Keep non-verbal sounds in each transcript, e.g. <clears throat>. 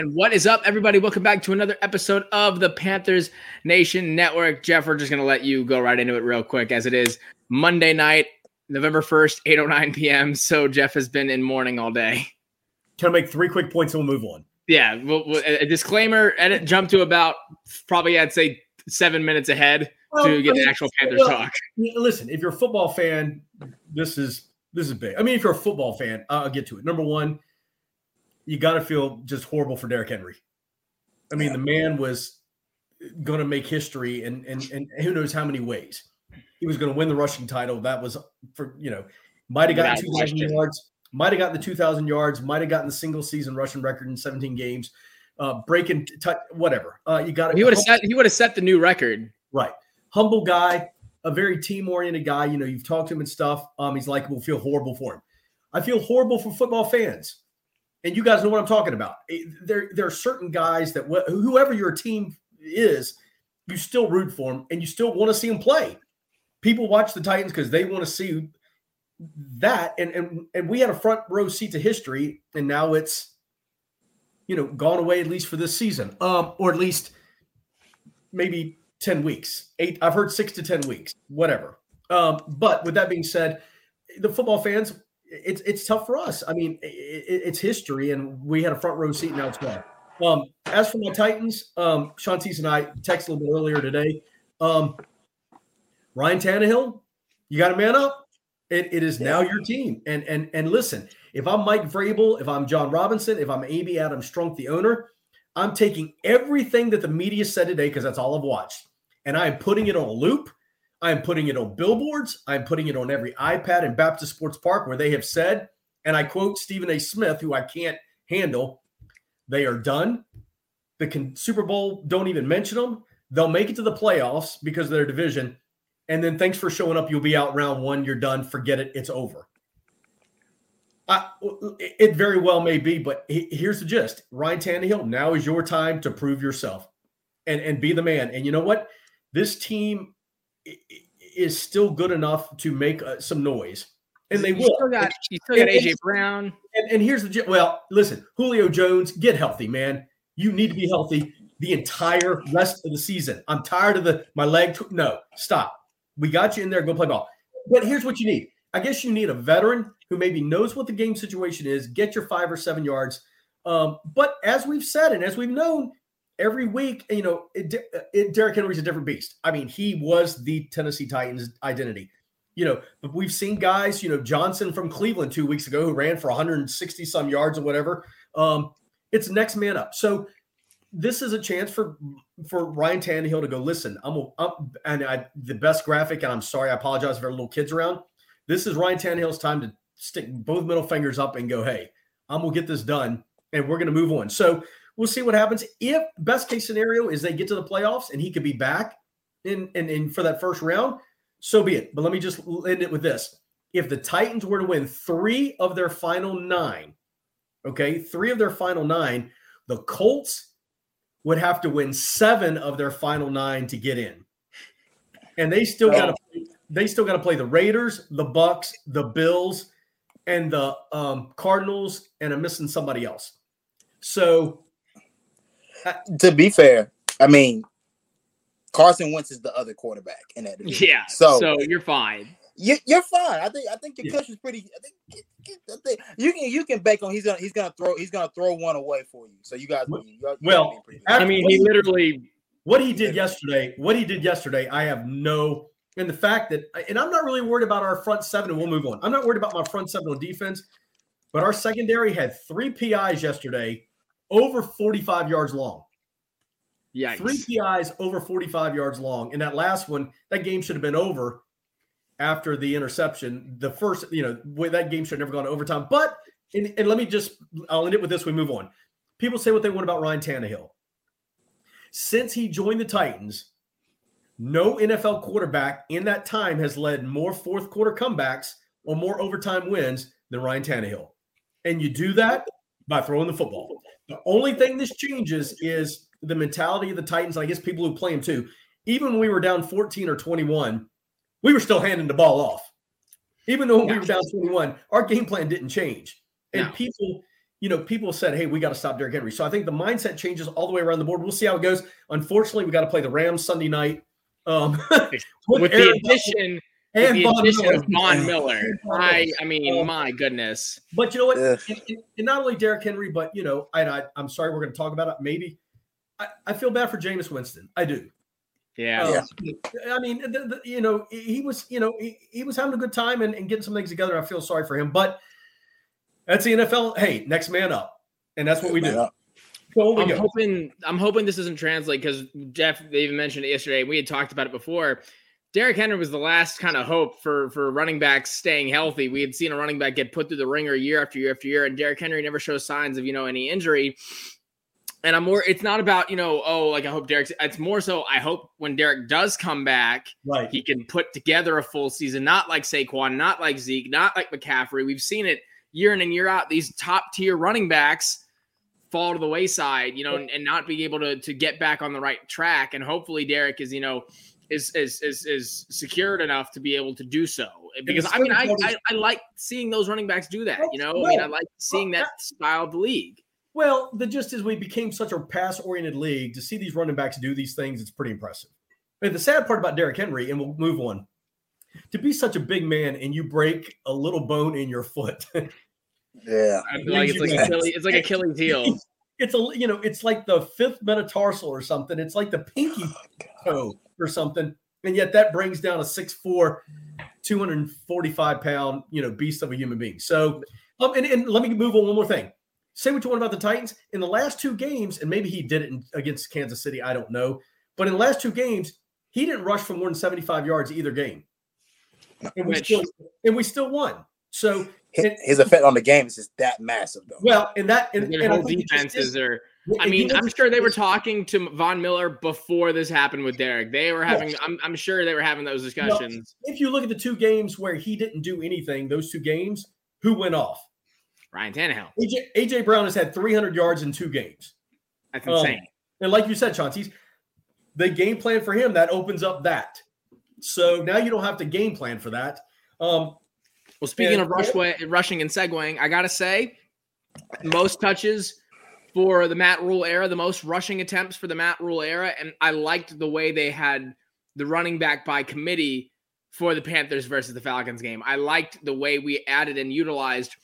And what is up, everybody? Welcome back to another episode of the Panthers Nation Network. Jeff, we're just going to let you go right into it real quick as it is Monday night, November 1st, 8.09 p.m. So Jeff has been in mourning all day. Can I make three quick points and we'll move on? Yeah. We'll, we'll, a disclaimer, edit jump to about probably, I'd say, seven minutes ahead well, to get I mean, the actual Panthers well, talk. Listen, if you're a football fan, this is this is big. I mean, if you're a football fan, I'll get to it. Number one, you got to feel just horrible for Derrick Henry. I mean, yeah. the man was going to make history, and and and who knows how many ways he was going to win the rushing title. That was for you know, might have gotten two thousand yards, might have gotten the two thousand yards, might have gotten the single season rushing record in seventeen games, uh, breaking t- whatever. Uh, you got to. he would have set he would have set the new record. Right, humble guy, a very team oriented guy. You know, you've talked to him and stuff. Um, he's like, we'll feel horrible for him. I feel horrible for football fans and you guys know what I'm talking about. There, there are certain guys that wh- whoever your team is, you still root for them and you still want to see them play. People watch the Titans because they want to see that, and and and we had a front row seat to history, and now it's you know gone away at least for this season, um, or at least maybe ten weeks. Eight, I've heard six to ten weeks, whatever. Um, but with that being said, the football fans it's it's tough for us. I mean, it, it's history, and we had a front row seat. Now it's gone. Um, as for my Titans, um, Shantice and I texted a little bit earlier today. Um, Ryan Tannehill, you got a man up. It, it is now your team. And and and listen, if I'm Mike Vrabel, if I'm Jon Robinson, if I'm Amy Adams Strunk, the owner, I'm taking everything that the media said today because that's all I've watched, and I am putting it on a loop. I'm putting it on billboards. I'm putting it on every iPad in Baptist Sports Park where they have said, and I quote Stephen A. Smith, who I can't handle, they are done. The con- Super Bowl, don't even mention them. They'll make it to the playoffs because of their division. And then thanks for showing up. You'll be out round one. You're done. Forget it. It's over. I, it very well may be, but here's the gist Ryan Tannehill, now is your time to prove yourself and, and be the man. And you know what? This team is still good enough to make uh, some noise, and they you will. Still got, you still got and, AJ Brown. And, and here's the well, listen, Julio Jones, get healthy, man. You need to be healthy the entire rest of the season. I'm tired of the my leg. T- no, stop. We got you in there. Go play ball. But here's what you need. I guess you need a veteran who maybe knows what the game situation is. Get your five or seven yards. Um, but as we've said and as we've known, every week, you know, it, it, Derrick Henry's a different beast. I mean, he was the Tennessee Titans identity. You know, but we've seen guys, you know, Johnson from Cleveland two weeks ago who ran for 160 some yards or whatever. Um, it's next man up. So this is a chance for for Ryan Tannehill to go. Listen, I'm, I'm and I, the best graphic, and I'm sorry, I apologize if there are little kids around. This is Ryan Tannehill's time to stick both middle fingers up and go, hey, I'm gonna get this done, and we're gonna move on. So We'll see what happens. If best case scenario is they get to the playoffs and he could be back in, in, in for that first round, so be it. But let me just end it with this. If the Titans were to win three of their final nine, okay, three of their final nine, the Colts would have to win seven of their final nine to get in. And they still got to they still got to play the Raiders, the Bucks, the Bills, and the um, Cardinals, and I'm missing somebody else. So <laughs> to be fair, I mean, Carson Wentz is the other quarterback in that division. Yeah, so so you're fine. You, you're fine. I think I think your yeah. is pretty. I think, I think, you can you can bake on. He's gonna he's gonna throw he's gonna throw one away for you. So you guys. Well, well I mean, he literally what he did yesterday. What he did yesterday, I have no. And the fact that, and I'm not really worried about our front seven, and we'll move on. I'm not worried about my front seven on defense, but our secondary had three PIs yesterday over 45 yards long. Yeah, three PIs over 45 yards long. And that last one, that game should have been over after the interception. The first, you know, that game should have never gone to overtime. But and, and let me just, I'll end it with this. We move on. People say what they want about Ryan Tannehill. Since he joined the Titans, no NFL quarterback in that time has led more fourth quarter comebacks or more overtime wins than Ryan Tannehill. And you do that by throwing the football. The only thing this changes is the mentality of the Titans. I guess people who play them too. Even when we were down 14 or 21, we were still handing the ball off. Even though yeah. we were down 21, our game plan didn't change. And people, you know, people said, hey, we got to stop Derrick Henry. So I think the mindset changes all the way around the board. We'll see how it goes. Unfortunately, we got to play the Rams Sunday night. Um, <laughs> with the addition and the Von Miller. of Von Miller. I, I mean, um, my goodness. But you know what? And, and, not only Derrick Henry, but you know, I, I am sorry we're going to talk about it. Maybe I, I feel bad for Jameis Winston. I do. Yeah. Um, yeah. I mean, the, the, you know, he was, you know, he, he was having a good time and, and, getting some things together. I feel sorry for him, but that's the NFL. Hey, next man up, and that's what we do. So I'm go. hoping I'm hoping this doesn't translate because Jeff they even mentioned it yesterday. We had talked about it before. Derrick Henry was the last kind of hope for for running backs staying healthy. We had seen a running back get put through the ringer year after year after year, and Derrick Henry never shows signs of you know any injury. And I'm more. It's not about you know oh like I hope Derrick. It's more so I hope when Derrick does come back, right, he can put together a full season. Not like Saquon, not like Zeke, not like McCaffrey. We've seen it year in and year out. These top tier running backs fall to the wayside, you know, and, and not be able to to get back on the right track. And hopefully Derrick is you know is is is, is secured enough to be able to do so. Because I mean, I, I, I like seeing those running backs do that. You know, I mean, I like seeing that style of the league. Well, the just as we became such a pass oriented league to see these running backs do these things, it's pretty impressive. And the sad part about Derrick Henry, and we'll move on, to be such a big man and you break a little bone in your foot. <laughs> yeah, I feel like it's like Achilles, it's like Achilles heel. It's a you know, it's like the fifth metatarsal or something. It's like the pinky oh, toe or something. And yet that brings down a 6'4, 245 pound, you know, beast of a human being. So, um, and, and let me move on one more thing. Say what you want about the Titans. In the last two games, and maybe he did it in, against Kansas City, I don't know. But in the last two games, he didn't rush for more than 75 yards either game. And we, still, and we still won. So his, effect on the game is just that massive, though. Well, and that and, and whole defenses are I mean, I'm sure they were talking to Von Miller before this happened with Derrick. They were having, yes. I'm, I'm sure they were having those discussions. if you look at the two games where he didn't do anything, those two games, who went off? Ryan Tannehill. AJ, AJ Brown has had 300 yards in two games. That's insane. Um, and like you said, Chauncey's the game plan for him that opens up that. So now you don't have to game plan for that. Um, well, speaking and, of rush rushing and segueing, I gotta say, most touches for the Matt Rhule era, the most rushing attempts for the Matt Rhule era, and I liked the way they had the running back by committee for the Panthers versus the Falcons game. I liked the way we added and utilized.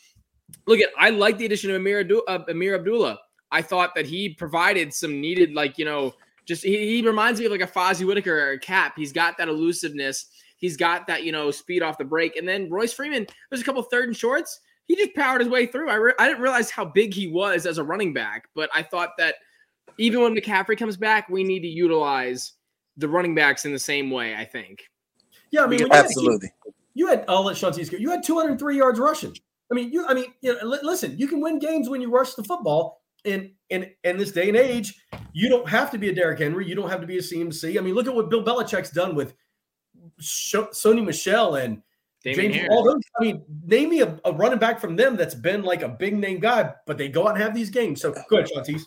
Look at, I like the addition of Ameer, uh, Ameer Abdullah. I thought that he provided some needed, like you know, just he, he reminds me of like a Fozzie Whitaker or a Cap. He's got that elusiveness. He's got that you know speed off the break. And then Royce Freeman, there's a couple third and shorts he just powered his way through. I, re- I didn't realize how big he was as a running back, but I thought that even when McCaffrey comes back, we need to utilize the running backs in the same way. I think. Yeah, I mean, absolutely. You had, I'll let Shanti's go. You had 203 yards rushing. I mean, you. I mean, you know, listen. You can win games when you rush the football. In in in this day and age, you don't have to be a Derrick Henry. You don't have to be a CMC. I mean, look at what Bill Belichick's done with Sony Michel and James, all those. I mean, name me a, a, running back from them that's been like a big name guy, but they go out and have these games. So good, Shanti's.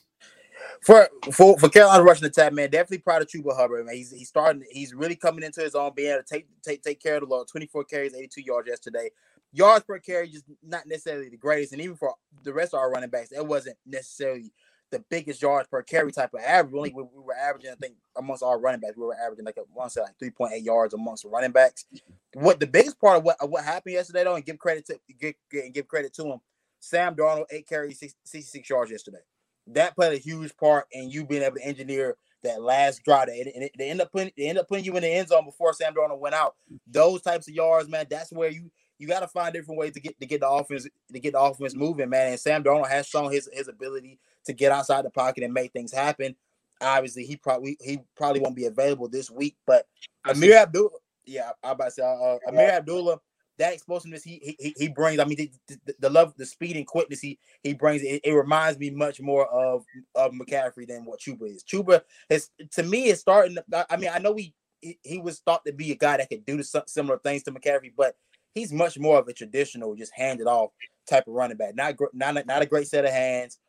For for for Carolina rushing attack, man, definitely proud of Chuba Hubbard. Man, he's he's starting. He's really coming into his own, being able to take take take care of the load. Twenty four carries, eighty two yards yesterday. Yards per carry, just not necessarily the greatest, and even for the rest of our running backs, it wasn't necessarily the biggest yards per carry type of average. Only we, we, were averaging, I think, amongst our running backs, we were averaging like say like three point eight yards amongst running backs. What the biggest part of what what happened yesterday, though, and give credit to give, and give credit to him, Sam Darnold eight carries, 66 yards yesterday. That played a huge part in you being able to engineer that last drive. They, they, they end up putting they end up putting you in the end zone before Sam Darnold went out. Those types of yards, man, that's where you you got to find different ways to get to get the offense to get the offense moving, man. And Sam Darnold has shown his his ability to get outside the pocket and make things happen. Obviously, he probably he probably won't be available this week, but Ameer Abdullah, yeah, I about to say uh, uh Ameer Abdullah, that explosiveness he he, he brings. I mean, the, the, the, love, the speed and quickness he he brings. It, it, reminds me much more of of McCaffrey than what Chuba is. Chuba is to me is starting. I mean, I know he he was thought to be a guy that could do similar things to McCaffrey, but he's much more of a traditional, just hand it off type of running back. Not not not a great set of hands.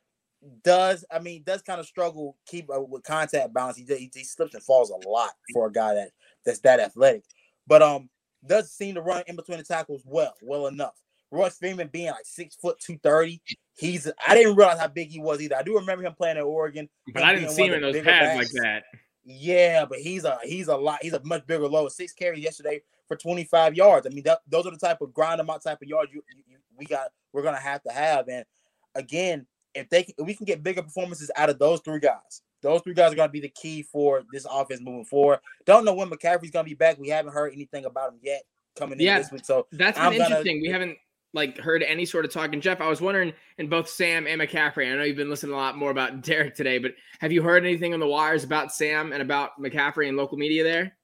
Does I mean does kind of struggle keep uh, with contact balance. He, he, he slips and falls a lot for a guy that that's that athletic, but um does seem to run in between the tackles well, well enough. Royce Freeman being like six foot two thirty, he's I didn't realize how big he was either. I do remember him playing at Oregon, but I didn't see him in those pads backs. like that. Yeah, but he's a he's a lot. He's a much bigger low. Six carries yesterday for 25 yards. I mean, that, those are the type of grind them out type of yards you, you, we got. We're gonna have to have. And again, if they if we can get bigger performances out of those three guys, those three guys are gonna be the key for this offense moving forward. Don't know when McCaffrey's gonna be back. We haven't heard anything about him yet coming in yeah, this week. So that's been interesting. we haven't like heard any sort of talk. And Jeff, I was wondering in both Sam and McCaffrey. I know you've been listening a lot more about <laughs> Derrick today, but have you heard anything on the wires about Sam and about McCaffrey and local media there?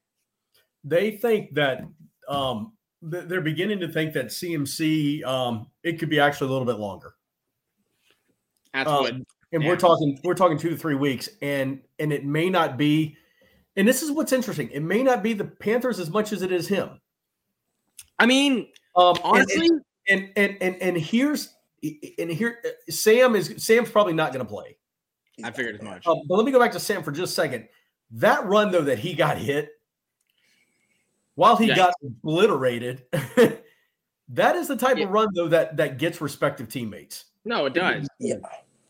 They think that um, they're beginning to think that CMC um, it could be actually a little bit longer. That's um, what. And yeah. we're talking we're talking two to three weeks, and and it may not be. And this is what's interesting. It may not be the Panthers as much as it is him. I mean, um, honestly, and, and and and and and here's and here Sam is Sam's probably not going to play. I figured as much. Um, but let me go back to Sam for just a second. That run though that he got hit, while he yeah. got obliterated, <laughs> that is the type yeah. of run though that that gets respective teammates. No, it does. Yeah.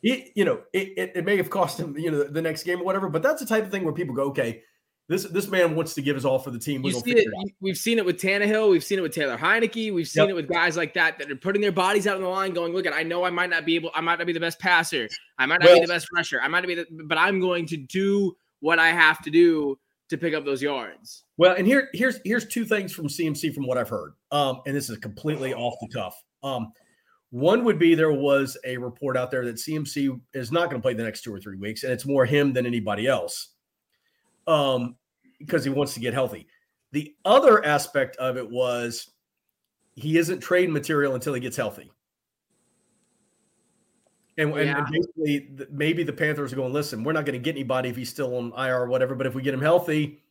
It, you know, it, it, it, may have cost him, you know, the, the next game or whatever, but that's the type of thing where people go, okay, this this man wants to give his all for the team. We see it, it we've seen it with Tannehill. We've seen it with Taylor Heinicke. We've seen yep. it with guys like that that are putting their bodies out on the line, going, "Look, at I know I might not be able, I might not be the best passer, I might not well, be the best rusher, I might not be, the, but I'm going to do what I have to do to pick up those yards." Well, and here here's here's two things from CMC from what I've heard, um, and this is completely off the cuff. Um, one would be there was a report out there that CMC is not going to play the next two or three weeks, and it's more him than anybody else um, because he wants to get healthy. The other aspect of it was he isn't trade material until he gets healthy. And, yeah. and, basically, maybe the Panthers are going, listen, we're not going to get anybody if he's still on IR or whatever. But if we get him healthy,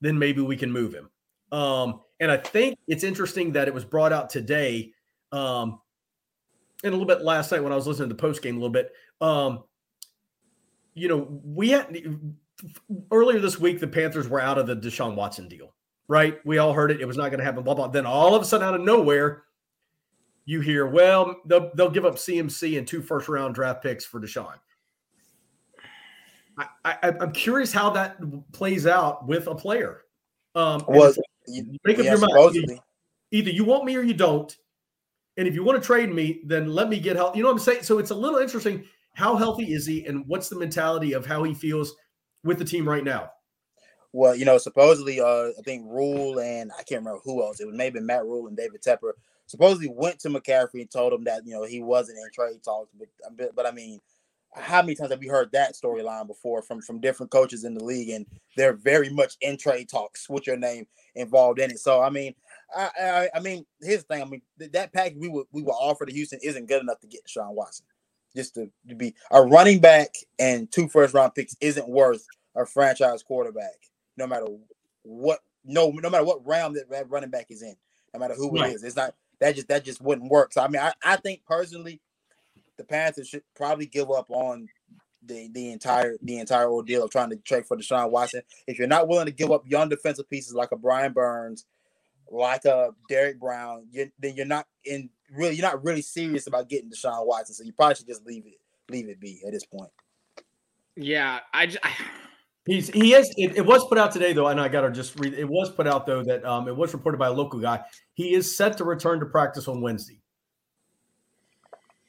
then maybe we can move him. Um, and I think it's interesting that it was brought out today, um, and a little bit last night when I was listening to the post game a little bit. Um, you know, we had earlier this week, the Panthers were out of the Deshaun Watson deal, right? We all heard it. It was not going to happen, blah, blah. Then all of a sudden, out of nowhere, you hear, well, they'll, they'll give up CMC and two first round draft picks for Deshaun. I, I, am curious how that plays out with a player. Um, well, make up yeah, your mind. Either, either you want me or you don't. And if you want to trade me, then let me get help. You know what I'm saying? So it's a little interesting. How healthy is he, and what's the mentality of how he feels with the team right now? Well, you know, supposedly, uh, I think Rhule and I can't remember who else. It was maybe Matt Rhule and David Tepper supposedly went to McCaffrey and told him that you know he wasn't in trade talks. But but I mean, how many times have we heard that storyline before from from different coaches in the league, and they're very much in trade talks with your name involved in it. So I mean, I I, I mean, here's the thing. I mean, that package we would we were offer to Houston isn't good enough to get Sean Watson just to, to be a running back and two first round picks isn't worth a franchise quarterback, no matter what no no matter what round that, that running back is in, no matter who right. it is. It's not that just that just wouldn't work. So I mean, I, I think personally, the Panthers should probably give up on the the entire the entire ordeal of trying to trade for Deshaun Watson. If you're not willing to give up young defensive pieces like a Brian Burns, like a Derrick Brown, you, then you're not in really you're not really serious about getting Deshaun Watson. So you probably should just leave it leave it be at this point. Yeah, I just. I... He's he is it, it, was put out today though, and I gotta just read it was put out though that um it was reported by a local guy. He is set to return to practice on Wednesday.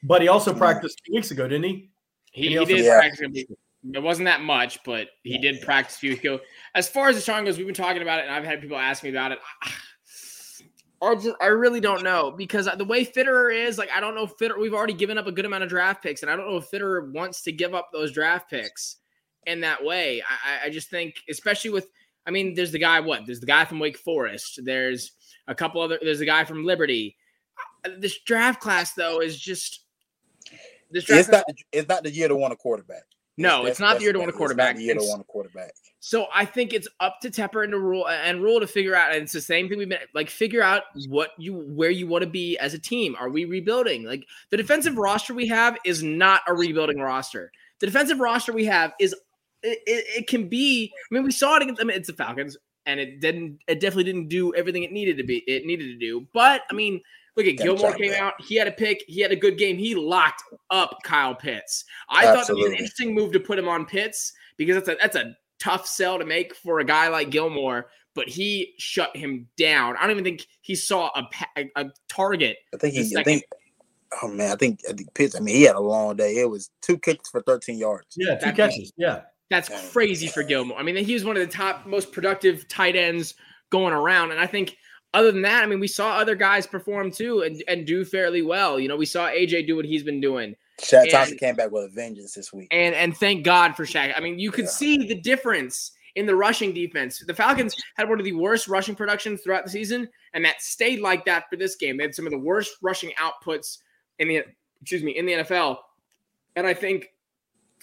But he also hmm. practiced two weeks ago, didn't he? He, he, he did yeah. practice. It wasn't that much, but he did practice a few weeks ago. As far as the Deshaun goes, we've been talking about it, and I've had people ask me about it. I just I really don't know because the way Fitterer is, like I don't know if Fitterer. We've already given up a good amount of draft picks, and I don't know if Fitterer wants to give up those draft picks in that way. I, I just think, especially with, I mean, there's the guy. What? There's the guy from Wake Forest. There's a couple other. There's a guy from Liberty. Uh, this draft class though is just. This draft it's class, not. it's not the year to want a quarterback. No, it's, it's not the year to want a quarterback. It's not the year to want a quarterback. So I think it's up to Tepper and to Rhule and Rhule to figure out. And it's the same thing we've been like figure out what you where you want to be as a team. Are we rebuilding? Like the defensive roster we have is not a rebuilding roster. The defensive roster we have is it, it, it can be. I mean, we saw it against. I mean, it's the Falcons, and it didn't. It definitely didn't do everything it needed to be. It needed to do. But I mean, Look at Gilmore came out. He had a pick. He had a good game. He locked up Kyle Pitts. I thought it was an interesting move to put him on Pitts because that's a that's a tough sell to make for a guy like Gilmore. But he shut him down. I don't even think he saw a pa- a, a target. I think he. I second- think. Oh man, I think I think Pitts. I mean, he had a long day. It was two kicks for 13 yards. Yeah, two That- catches. Yeah. That's crazy for Gilmore. I mean, he was one of the top, most productive tight ends going around. And I think, other than that, I mean, we saw other guys perform too and, and do fairly well. You know, we saw AJ do what he's been doing. Shaq And- Thompson came back with a vengeance this week. And and thank God for Shaq. I mean, you could Yeah. see the difference in the rushing defense. The Falcons had one of the worst rushing productions throughout the season, and that stayed like that for this game. They had some of the worst rushing outputs in the excuse me in the NFL, and I think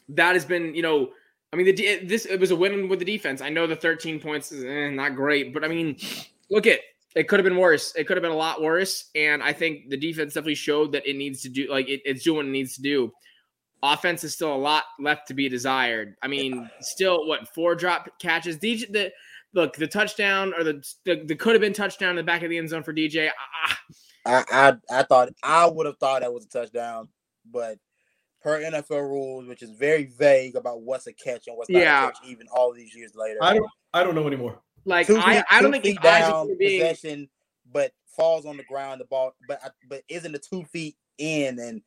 that has been you know. I mean, the this it was a win with the defense. I know the 13 points is eh, not great, but I mean, look at it could have been worse. It could have been a lot worse, and I think the defense definitely showed that it needs to do like it, it's doing what it needs to do offense is still a lot left to be desired. I mean, still what four drop catches? DJ, the look the touchdown or the the, the could have been touchdown in the back of the end zone for DJ. Ah, I, I I thought I would have thought that was a touchdown, but per NFL rules, which is very vague about what's a catch and what's not Yeah. a catch, even all these years later. I don't I don't know anymore. Like Two I, feet- I don't think feet the eyes down, are being possession, but falls on the ground. The ball, but but isn't the two feet in? And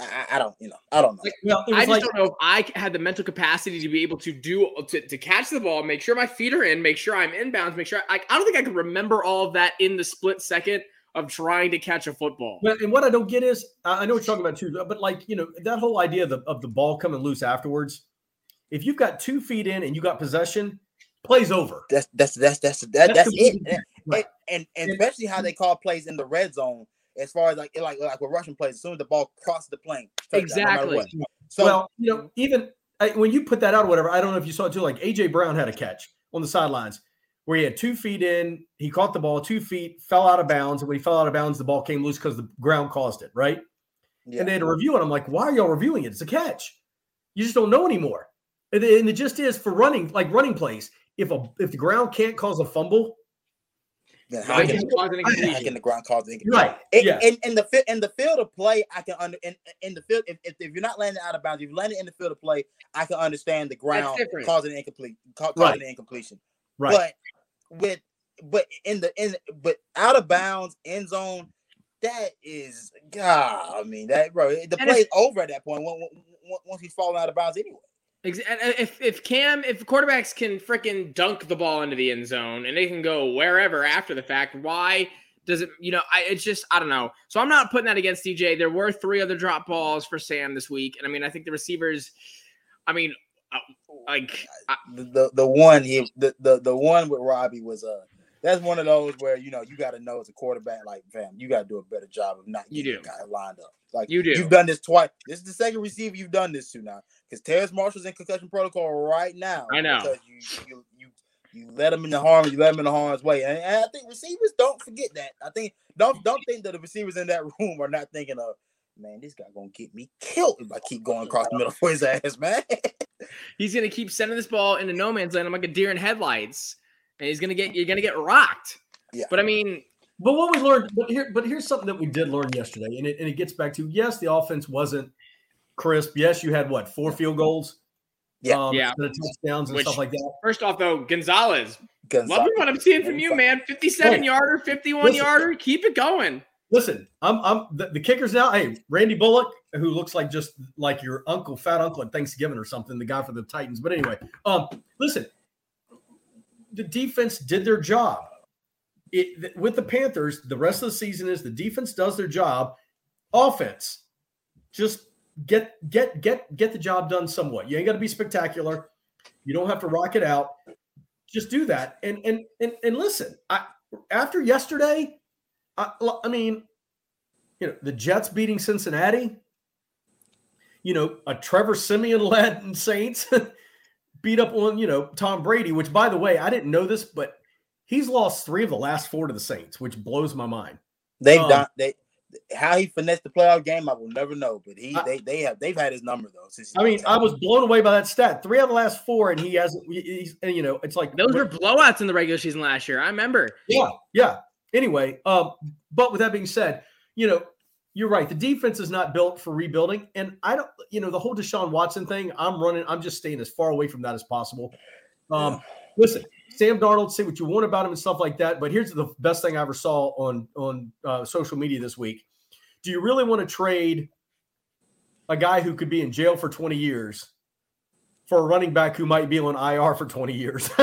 I, I- I don't, you know, I don't know. Like, well, I just like don't know if I had the mental capacity to be able to do to, to catch the ball, make sure my feet are in, make sure I'm inbounds, make sure I, I don't think I could remember all of that in the split second of trying to catch a football. But and what I don't get is I I know what you're talking about too, but like you know that whole idea of the of the ball coming loose afterwards. If you've got two feet in and you got possession, plays over. That's that's that's that's that, That's that's, it. completely And, Right. and, and especially how they call plays in the red zone, as far as like like like with rushing plays, as soon as the ball crosses the plane, touchdown, no Exactly. So well, you know, even I, when you put that out or whatever, I don't know if you saw it too. Like AJ Brown had a catch on the sidelines where he had two feet in, he caught the ball, two feet, fell out of bounds, and when he fell out of bounds, the ball came loose because the ground caused it, right? yeah. And they had to review it. I'm like, why are y'all reviewing it? It's a catch. You just don't know anymore. And the, and it just is for running, like running plays. If a if the ground can't cause a fumble, then How how can can, you cause an how can the ground cause the right? In, yeah, in, in the fi- in the field of play, I can under in, in the field if, if, if you're not landing out of bounds, if you're landing in the field of play, I can understand the ground different. causing incomplete, ca- Right. causing an incompletion. right. But with but in the in but out of bounds end zone, that is God. I mean that bro, the And play's over at that point. Once, once- once he's falling out of bounds anyway. Ex- and- and If if Cam, if quarterbacks can freaking dunk the ball into the end zone and they can go wherever after the fact, why does it? You know, I it's just I don't know. So I'm not putting that against DJ. There were three other drop balls for Sam this week, and I mean I think the receivers. I mean, uh, like I, The the, one he the, the the one with Robbie was uh that's one of those where you know you got to know as a quarterback like fam you got to do a better job of not You getting do. guy lined up like You do. you've done this twice this is the second receiver you've done this to now because Terrace Marshall's in concussion protocol right now I know. because you you you you let him in the harm you let him in the harm's way and, and I think receivers don't forget that I think don't don't think that the receivers in that <laughs> room are not thinking of man this guy gonna get me killed if I keep going across the middle for his ass man <laughs> he's gonna keep sending this ball into no man's land. I'm like a deer in headlights, and he's gonna get you're gonna get rocked. Yeah. But I mean, But what we learned, but here, but here's something that we did learn yesterday, and it and it gets back to yes, the offense wasn't crisp. Yes, you had what four field goals, Yeah. um, Yeah. of touchdowns and Which- stuff like that. first off though, Gonzalez, Gonzalez. loving what I'm seeing from you, man. 57 Hey, yarder, 51 listen. yarder. Keep it going. Listen, I'm I'm the, the kickers now. Hey, Randy Bullock, who looks like just like your uncle, fat uncle at Thanksgiving or something, the guy for the Titans. But anyway, um, listen, the defense did their job. It, with the Panthers, the rest of the season is the defense does their job. Offense, just get get get get the job done somewhat. You ain't got to be spectacular. You don't have to rock it out. Just do that. And and and and listen, I after yesterday, I, I mean, you know, the Jets beating Cincinnati, you know, a Trevor Siemian led <laughs> Saints <laughs> beat up on, you know, Tom Brady, which by the way, I didn't know this, but he's lost three of the last four to the Saints, which blows my mind. They've Um, done they how he finessed the playoff game. I will never know, but he I- they they have they've had his number though. Since I mean, I was blown away by that stat. Three out of the last four, and he hasn't. He's, and, you know, it's like Those were blowouts in the regular season last year. I remember. Yeah, yeah. Anyway, um, but with that being said, you know, you're right. The defense is not built for rebuilding. And I don't, you know, the whole Deshaun Watson thing, I'm running, I'm just staying as far away from that as possible. Um, listen, Sam Darnold, say what you want about him and stuff like that. But here's the best thing I ever saw on on uh, social media this week. Do you really want to trade a guy who could be in jail for 20 years for a running back who might be on IR for 20 years? <laughs>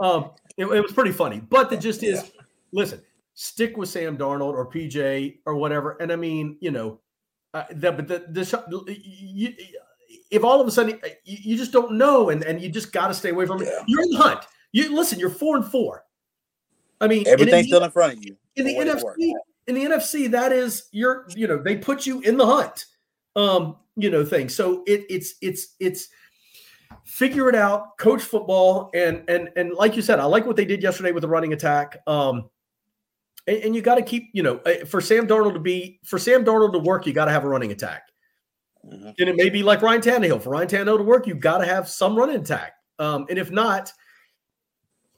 um, it, it, was pretty funny. But the gist is, yeah. listen, stick with Sam Darnold or PJ or whatever. And I mean, you know, uh, that but the, the you, if all of a sudden you, you, just don't know and, and you just got to stay away from it. Yeah. You're in the hunt. You listen, you're four and four. I mean, everything's in still in front of you. In the NFC, in the NFC, that is you're, you know, they put you in the hunt. Um, you know, thing. So it, it's it's it's figure it out, coach football, and and and like you said, I like what they did yesterday with the running attack. Um, and, and you got to keep, you know, eh, for Sam Darnold to be for Sam Darnold to work, you got to have a running attack. Mm-hmm. And it may be like Ryan Tannehill. For Ryan Tannehill to work, you've got to have some running attack. Um, and if not,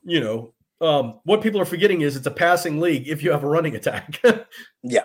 you know, um, what people are forgetting is it's a passing league if you have a running attack. <laughs> yeah.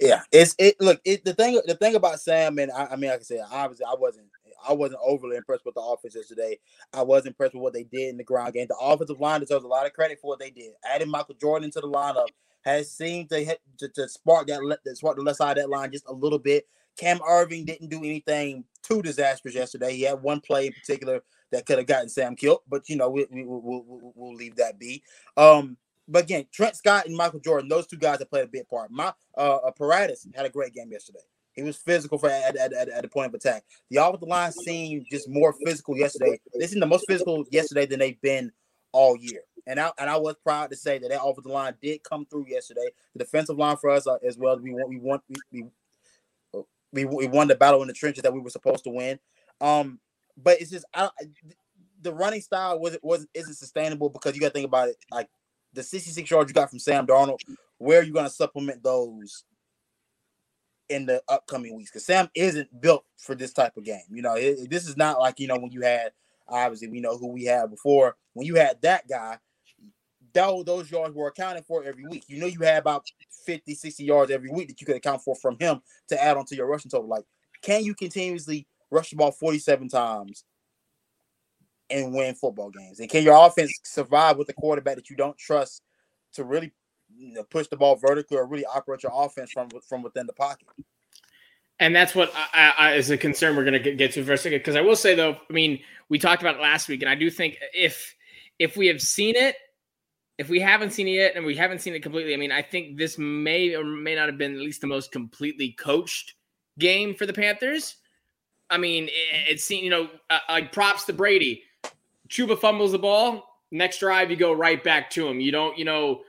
Yeah, it's it. Look, it, the thing. The thing about Sam, and I, I mean, like I said, obviously, I wasn't. I wasn't overly impressed with the offense yesterday. I was impressed with what they did in the ground game. The offensive line deserves a lot of credit for what they did. Adding Michael Jordan to the lineup has seemed to hit, to, to spark that spark the left side of that line just a little bit. Cam Erving didn't do anything too disastrous yesterday. He had one play in particular that could have gotten Sam killed, but you know we, we, will we'll, we'll leave that be. Um, but again, Trent Scott and Michael Jordan, those two guys have played a big part. Matt uh, uh Paradis had a great game yesterday. He was physical for at, at, at, at the point of attack. The offensive line seemed just more physical yesterday. They seemed the most physical yesterday than they've been all year. And I and I was proud to say that that offensive line did come through yesterday. The defensive line for us uh, as well. We want we want we, we we, we won the battle in the trenches that we were supposed to win. Um, but it's just I, the running style wasn't was isn't sustainable because you got to think about it. Like the 66 yards you got from Sam Darnold, where are you going to supplement those in the upcoming weeks? Because Sam isn't built for this type of game. You know, it, this is not like you know when you had obviously we know who we had before. When you had that guy, that, those yards were accounted for every week. You know, you had about 50, 60 yards every week that you could account for from him to add onto your rushing total. Like, can you continuously rush the ball 47 times and win football games? And can your offense survive with a quarterback that you don't trust to really you know, push the ball vertically or really operate your offense from from within the pocket? And that's what I, I, is a concern we're going to get to for a second. Because I will say though, I mean, we talked about it last week, and I do think if if we have seen it if we haven't seen it yet and we haven't seen it completely, I mean, I think this may or may not have been at least the most completely coached game for the Panthers. I mean, it, it's seen, you know, uh, like props to Brady. Chuba fumbles the ball. Next drive, you go right back to him. You don't, you know,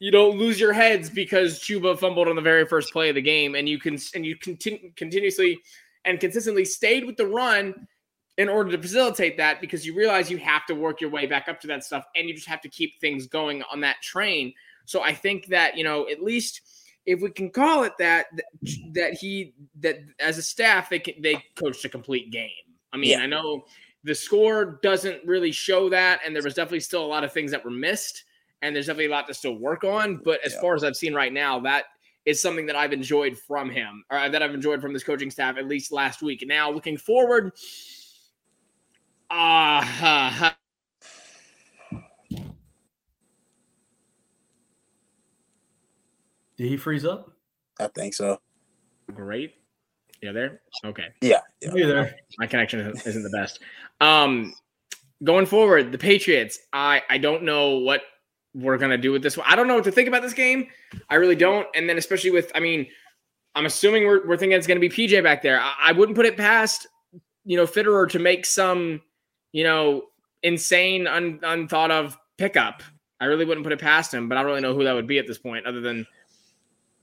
you don't lose your heads because Chuba fumbled on the very first play of the game, and you can and you continue continuously and consistently stayed with the run in order to facilitate that because you realize you have to work your way back up to that stuff and you just have to keep things going on that train. So I think that, you know, at least if we can call it that, that he, that as a staff, they can, they coached a complete game. I mean, yeah. I know the score doesn't really show that. And there was definitely still a lot of things that were missed and there's definitely a lot to still work on. But as yeah. far as I've seen right now, that is something that I've enjoyed from him or that I've enjoyed from this coaching staff, at least last week. Now looking forward, Ah. Uh, Did he freeze up? I think so. Great. You there? Okay. Yeah. yeah. You there? My connection isn't the best. Um, going forward, the Patriots. I I don't know what we're gonna do with this one. I don't know what to think about this game. I really don't. And then especially with, I mean, I'm assuming we're we're thinking it's gonna be PJ back there. I, I wouldn't put it past you know Fitterer to make some you know, insane, un, unthought of pickup. I really wouldn't put it past him, but I don't really know who that would be at this point, other than.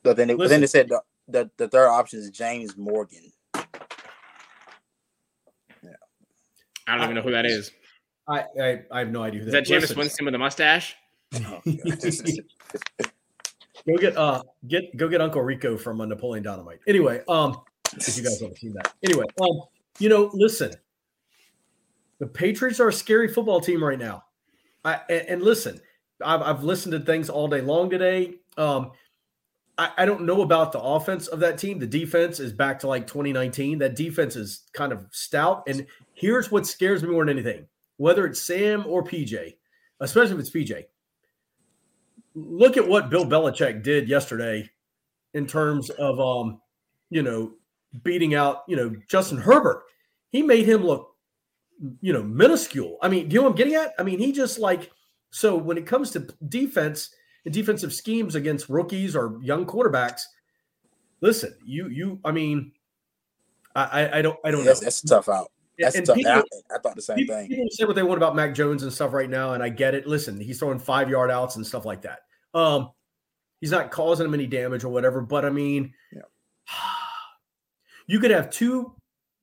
But then, it, then they said the, the, the third option is James Morgan. Yeah, I don't even know who that is. I I, I have no idea. Who is that, that Jameis Winston with a mustache? Oh, <laughs> <laughs> go get uh get go get Uncle Rico from uh, Napoleon Dynamite. Anyway, um, if you guys haven't seen that. Anyway, um, you know, listen, the Patriots are a scary football team right now. I, and, listen, I've, I've listened to things all day long today. Um, I, I don't know about the offense of that team. The defense is back to like 2019. That defense is kind of stout. And here's what scares me more than anything whether it's Sam or PJ, especially if it's PJ. Look at what Bill Belichick did yesterday in terms of, um, you know, beating out, you know, Justin Herbert. He made him look, you know, minuscule. I mean, do you know what I'm getting at? I mean, he just like, so when it comes to defense and – defensive schemes against rookies or young quarterbacks. Listen, you you I mean, I I don't I don't yeah, know. That's, a tough out. That's and tough. people, I, I, thought the same people, thing. People say what they want about Mac Jones and stuff right now, and I get it. Listen, he's throwing five yard outs and stuff like that. Um, he's not causing him any damage or whatever. But I mean, yeah. <sighs> you could have two,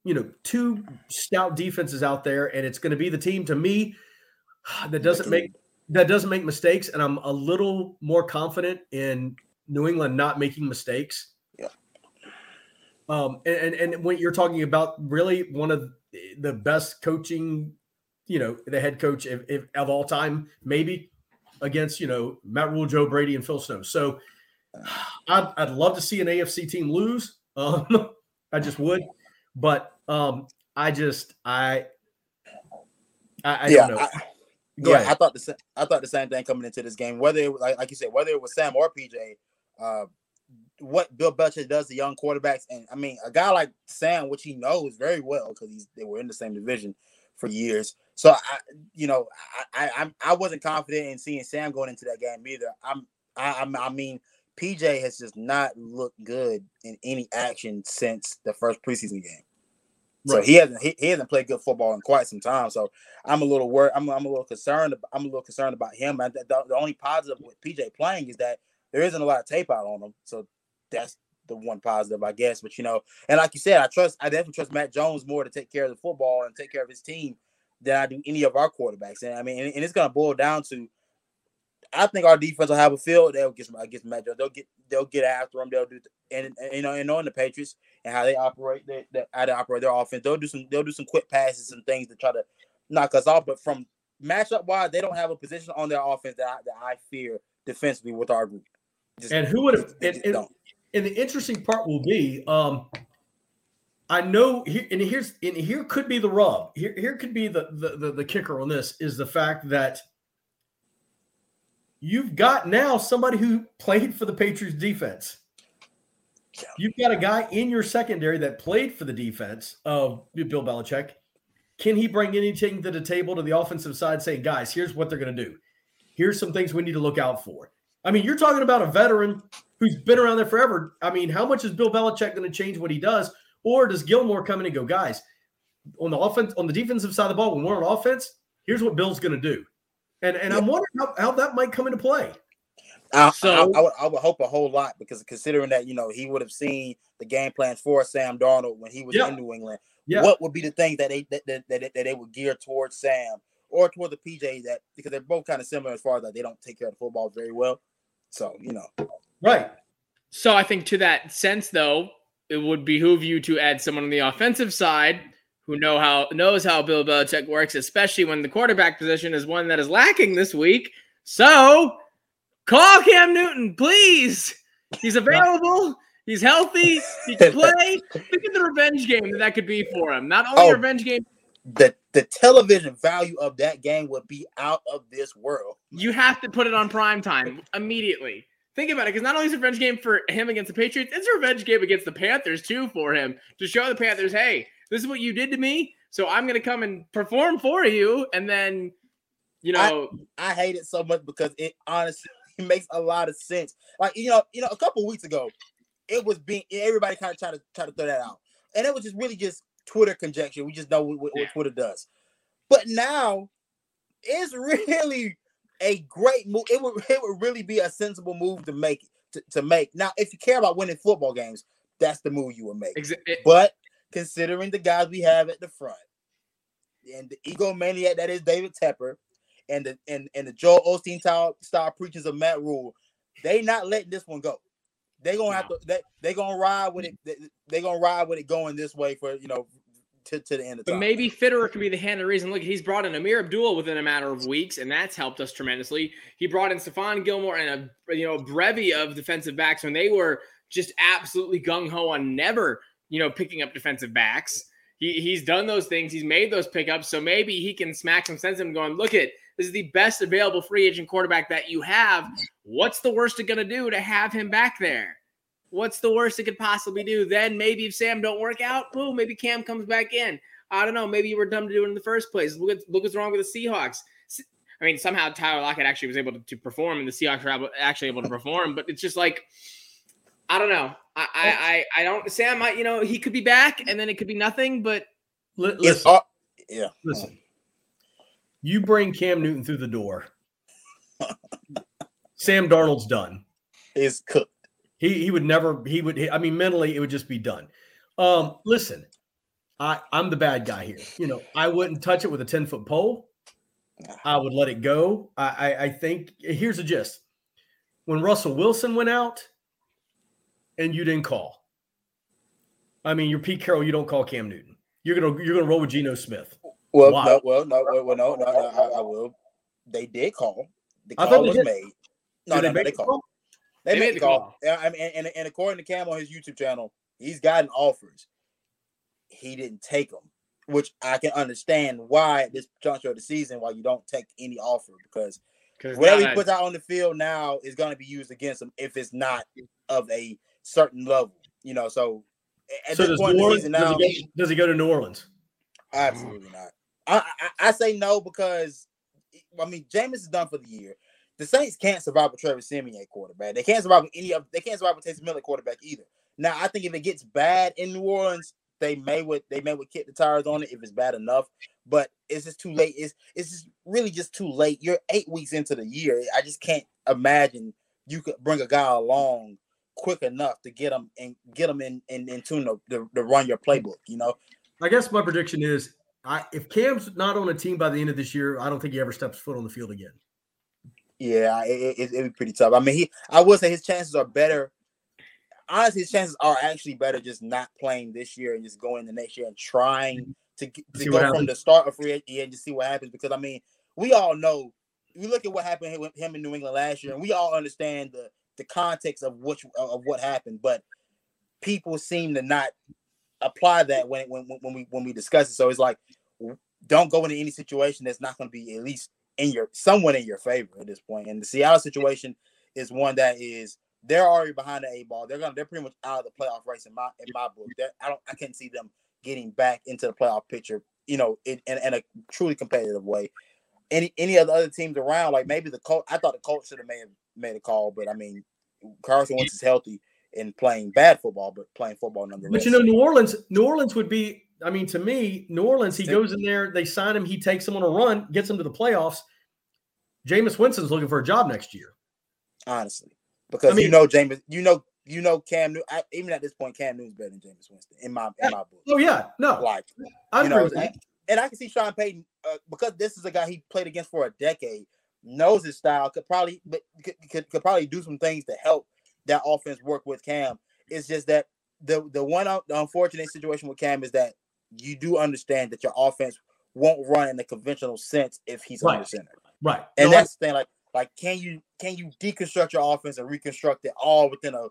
you know, two stout defenses out there, and it's going to be the team to me <sighs> that doesn't make that doesn't make mistakes, and I'm a little more confident in New England not making mistakes. Yeah. Um, and, and and when you're talking about really one of the best coaching, you know, the head coach of, of all time, maybe against you know Matt Rhule, Joe Brady, and Phil Snow. So <sighs> I'd, I'd love to see an AFC team lose. <laughs> Um, I just would, but um, I just I I, I yeah, don't know. I, yeah, ahead. I thought the I thought the same thing coming into this game. Whether it, like like you said, whether it was Sam or PJ, uh, what Bill Belichick does to young quarterbacks, and I mean a guy like Sam, which he knows very well because he's they were in the same division for years. So I, you know, I I I wasn't confident in seeing Sam going into that game either. I'm I I mean PJ has just not looked good in any action since the first preseason game. So right. he hasn't he, he, hasn't played good football in quite some time. So I'm a little worried. I'm, I'm a little concerned. I'm a little concerned about him. And the, the, only positive with PJ playing is that there isn't a lot of tape out on him. So that's the one positive, I guess. But you know, and like you said, I trust I definitely trust Mac Jones more to take care of the football and take care of his team than I do any of our quarterbacks. And I mean, and, and it's going to boil down to I think our defense will have a field. They'll get against Mac Jones. They'll get they'll get after them. They'll do and, and you know and knowing the Patriots and how they operate, they, they, how they operate their offense. They'll do some they'll do some quick passes and things to try to knock us off. But from matchup wise, they don't have a position on their offense that I, that I fear defensively with our group. Just, and who would have? And, and, and, the interesting part will be, um, I know here and here's and here could be the rub. Here here could be the the, the, the kicker on this is the fact that you've got now somebody who played for the Patriots defense. You've got a guy in your secondary that played for the defense of Bill Belichick. Can he bring anything to the table to the offensive side saying, guys, here's what they're going to do? Here's some things we need to look out for. I mean, you're talking about a veteran who's been around there forever. I mean, how much is Bill Belichick going to change what he does? Or does Gilmore come in and go, guys, on the offense, on the defensive side of the ball, when we're on offense, here's what Bill's going to do. And and yeah. I'm wondering how, how that might come into play. I, so I, I, would, I, would, hope a whole lot because considering that you know he would have seen the game plans for Sam Darnold when he was yeah. in New England, yeah. what would be the things that they that, that, that, that, they would gear towards Sam or toward the PJ that because they're both kind of similar as far as that they don't take care of the football very well. So you know, right. So I think to that sense though, it would behoove you to add someone on the offensive side who know how knows how Bill Belichick works, especially when the quarterback position is one that is lacking this week. So call Cam Newton, please. He's available. He's healthy. He can <laughs> play. Think of the revenge game that that could be for him. Not only oh, revenge game. The the television value of that game would be out of this world. You have to put it on prime time immediately. Think about it, because not only is it a revenge game for him against the Patriots, it's a revenge game against the Panthers too for him to show the Panthers, hey, this is what you did to me. So I'm going to come and perform for you. And then, you know, I, I hate it so much because it honestly <laughs> makes a lot of sense. Like, you know, you know, a couple weeks ago, it was being, everybody kind of tried to try to throw that out. And it was just really just Twitter conjecture. We just know what, what, yeah. Twitter does. But now it's <laughs> really a great move. It would it would really be a sensible move to make to, to make. Now, if you care about winning football games, that's the move you would make. Exactly. But considering the guys we have at the front and the egomaniac that is David Tepper and the and, and the Joel Osteen style, style preachers of Matt Rhule, they not letting this one go. They gonna have to they they gonna ride with it. They, they gonna ride with it going this way for you know to, to the end of But time. maybe Fitterer could be the hand of reason. Look, he's brought in Ameer Abdul within a matter of weeks, and that's helped us tremendously. He brought in Stephon Gilmore and a you know brevy of defensive backs when they were just absolutely gung ho on never you know picking up defensive backs. He, he's done those things. He's made those pickups. So maybe he can smack some sense in him going, look at this is the best available free agent quarterback that you have. What's the worst it going to do to have him back there? What's the worst it could possibly do? Then maybe if Sam don't work out, boom, maybe Cam comes back in. I don't know. Maybe you were dumb to do it in the first place. Look, at, look what's wrong with the Seahawks. I mean, somehow Tyler Lockett actually was able to, to perform, and the Seahawks were actually able to perform. But it's just like, I don't know. I, I, I, I don't. Sam, I, you know, he could be back, and then it could be nothing. But listen, all- yeah. listen. You bring Cam Newton through the door. Sam Darnold's done. It's cooked. He he would never. He would. I mean, mentally, it would just be done. Um, listen, I I'm the bad guy here. You know, I wouldn't touch it with a ten foot pole. I would let it go. I, I I think here's the gist. When Russell Wilson went out, and you didn't call. I mean, you're Pete Carroll. You don't call Cam Newton. You're gonna you're gonna roll with Geno Smith. Well, Wow. no, well, no, well, well, no, no, no I, I will. They did call. The I call thought they was did. made. No, Did no, no, they called. call? They, They made made the the call. call. Yeah, I mean, and, and according to Cam on his YouTube channel, he's gotten offers. He didn't take them, which I can understand why at this juncture of the season why you don't take any offer because because whatever he puts out on the field now is going to be used against him if it's not of a certain level, you know. So at So this does, point New Orleans, season does, now, he go, does he go to New Orleans? Absolutely not. I, I say no because I mean Jameis is done for the year. The Saints can't survive with Trevor Siemian quarterback. They can't survive with any of. They can't survive with Taysom Miller quarterback either. Now I think if it gets bad in New Orleans, they may would they may would kick the tires on it if it's bad enough. But it's just too late. It's it's just really just too late. You're eight weeks into the year. I just can't imagine you could bring a guy along quick enough to get him and get him in in, in tune to, to, to run your playbook. You know. I guess my prediction is I, if Cam's not on a team by the end of this year, I don't think he ever steps foot on the field again. Yeah, it, it, it'd be pretty tough. I mean, he, I would say his chances are better. Honestly, his chances are actually better just not playing this year and just going the next year and trying mm-hmm. to get, to See go from happens. the start of free agency and just see what happens. Because I mean, we all know. We look at what happened with him in New England last year, and we all understand the the context of what of what happened. But people seem to not apply that when when when we when we discuss it. So it's like, don't go into any situation that's not going to be at least in your someone in your favor at this point. And the Seattle situation is one that is they're already behind the eight ball. They're gonna they're pretty much out of the playoff race in my in my book. They're, I don't I can't see them getting back into the playoff picture. You know, in, in, in a truly competitive way. Any any of the other teams around, like maybe the Colts. I thought the Colts should have made made a call, but I mean, Carson Wentz is healthy and playing bad football, but playing football nonetheless. But you know, New Orleans, New Orleans would be. I mean, to me, New Orleans. He goes in there, they sign him, he takes him on a run, gets him to the playoffs. Jameis Winston's looking for a job next year. honestly, because I mean- you know Jameis, you know you know Cam. New, I, even at this point, Cam Newton's better than Jameis Winston in my in my book. Oh yeah, no, Like I know, and, and I can see Sean Payton uh, because this is a guy he played against for a decade, knows his style, could probably but could, could, could probably do some things to help that offense work with Cam. It's just that the the one the unfortunate situation with Cam is that you do understand that your offense won't run in the conventional sense if he's Right. under center. Right. And No, I- that's the thing, like, like can you can you deconstruct your offense and reconstruct it all within a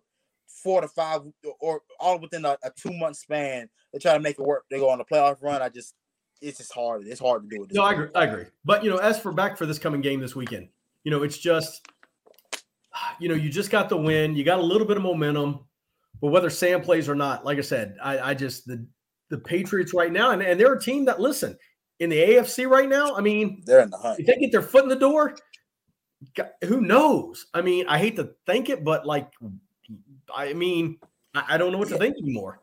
four to five or all within a, a two month span to try to make it work? They go on a playoff run. I just it's just hard. It's hard to do it. No, I agree. I agree. But you know, as for back for this coming game this weekend, you know, it's just, you know, you just got the win. You got a little bit of momentum, but whether Sam plays or not, like I said, I, I just the the Patriots right now, and, and they're a team that listen in the AFC right now. I mean, They're in the hunt. if they get their foot in the door, who knows? I mean, I hate to think it, but like, I mean, I, I don't know what to Yeah. think anymore.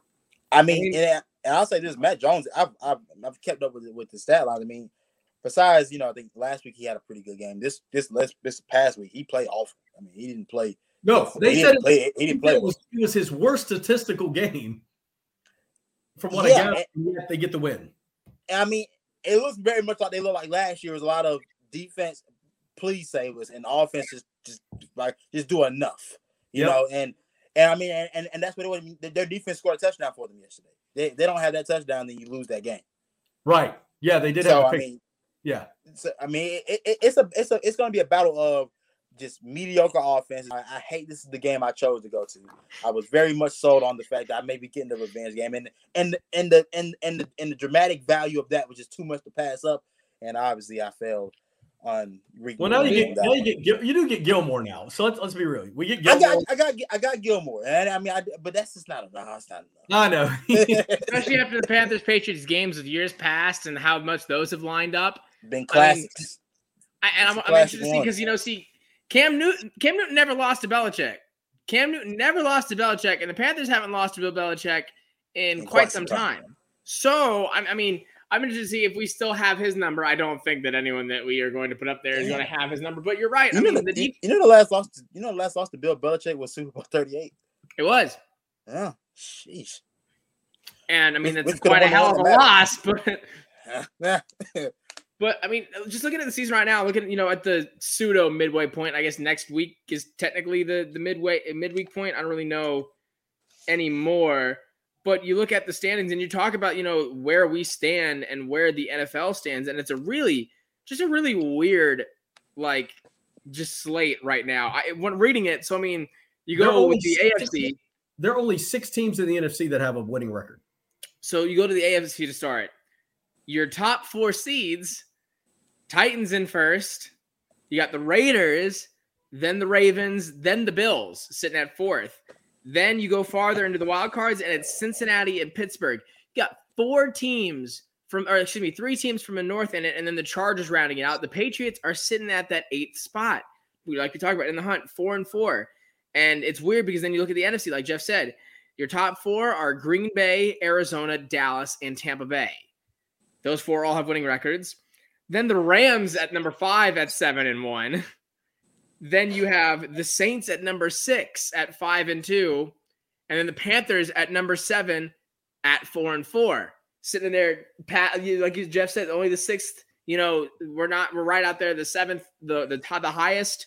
I mean, mean- and, and I'll say this: Mac Jones. I've I've, I've kept up with with the stat line. I mean, besides you know, I think last week he had a pretty good game. This this this, this past week he played awful. I mean, he didn't play. No, they he said didn't play. He didn't play. it was, it was his worst statistical game. From what Yeah, I yet they get the win. I mean, it looks very much like they look like last year. It was a lot of defense, please savers, and offense just just like just do enough, you Yep. know. And and I mean, and, and, and that's what it was. Their defense scored a touchdown for them yesterday. they, they don't have that touchdown, then you lose that game. Right. Yeah, they did So have. a I mean, yeah. so, I mean, it, it, it's a it's a it's going to be a battle of just mediocre offense. I, I hate this is the game I chose to go to. I was very much sold on the fact that I may be getting the revenge game, and and and the and and the, and the dramatic value of that was just too much to pass up. And obviously, I failed on. reaping Well, now you get now that you get you do get Gilmore now. So let's let's be real. We get I got, I got, I got Gilmore, and I mean, I, but that's just not enough. It's not I know. <laughs> Especially after the Panthers Patriots games of years past and how much those have lined up. Been classics. I, and I'm, It's a I'm interested to see because you know, see, Cam Newton, Cam Newton never lost to Belichick. Cam Newton never lost to Belichick, and the Panthers haven't lost to Bill Belichick in, quite, some time. So, I, I mean, I'm interested to see if we still have his number. I don't think that anyone that we are going to put up there is Yeah. going to have his number, but you're right. I You know, mean, the, the deep, you know the last loss. To, you know the last loss to Bill Belichick was Super Bowl Thirty Eight. it was. Yeah, sheesh. And I mean, We- we quite a hell of a loss, <laughs> but <laughs> Yeah. <laughs> But I mean, just looking at the season right now, looking you know at the pseudo midway point. I guess next week is technically the the midway midweek point. I don't really know anymore. But you look at the standings and you talk about you know where we stand and where the NFL stands, and it's a really just a really weird like just slate right now. I when reading it, so I mean, you go with the six- AFC. there are only six teams in the NFC that have a winning record. So you go to the AFC to start. Your top four seeds, Titans in first. You got the Raiders, then the Ravens, then the Bills sitting at fourth. Then you go farther into the wild cards, and it's Cincinnati and Pittsburgh. You got four teams from, or excuse me, three teams from the north in it, and then the Chargers rounding it out. The Patriots are sitting at that eighth spot. We like to talk about in the hunt, four and four. And it's weird because then you look at the NFC, like Jeff said, your top four are Green Bay, Arizona, Dallas, and Tampa Bay. Those four all have winning records. Then the Rams at number five at seven and one. Then you have the Saints at number six at five and two. And then the Panthers at number seven at four and four. Sitting there, Pat, like Jeff said, only the sixth. You know, we're not, we're right out there, the seventh, the the, the highest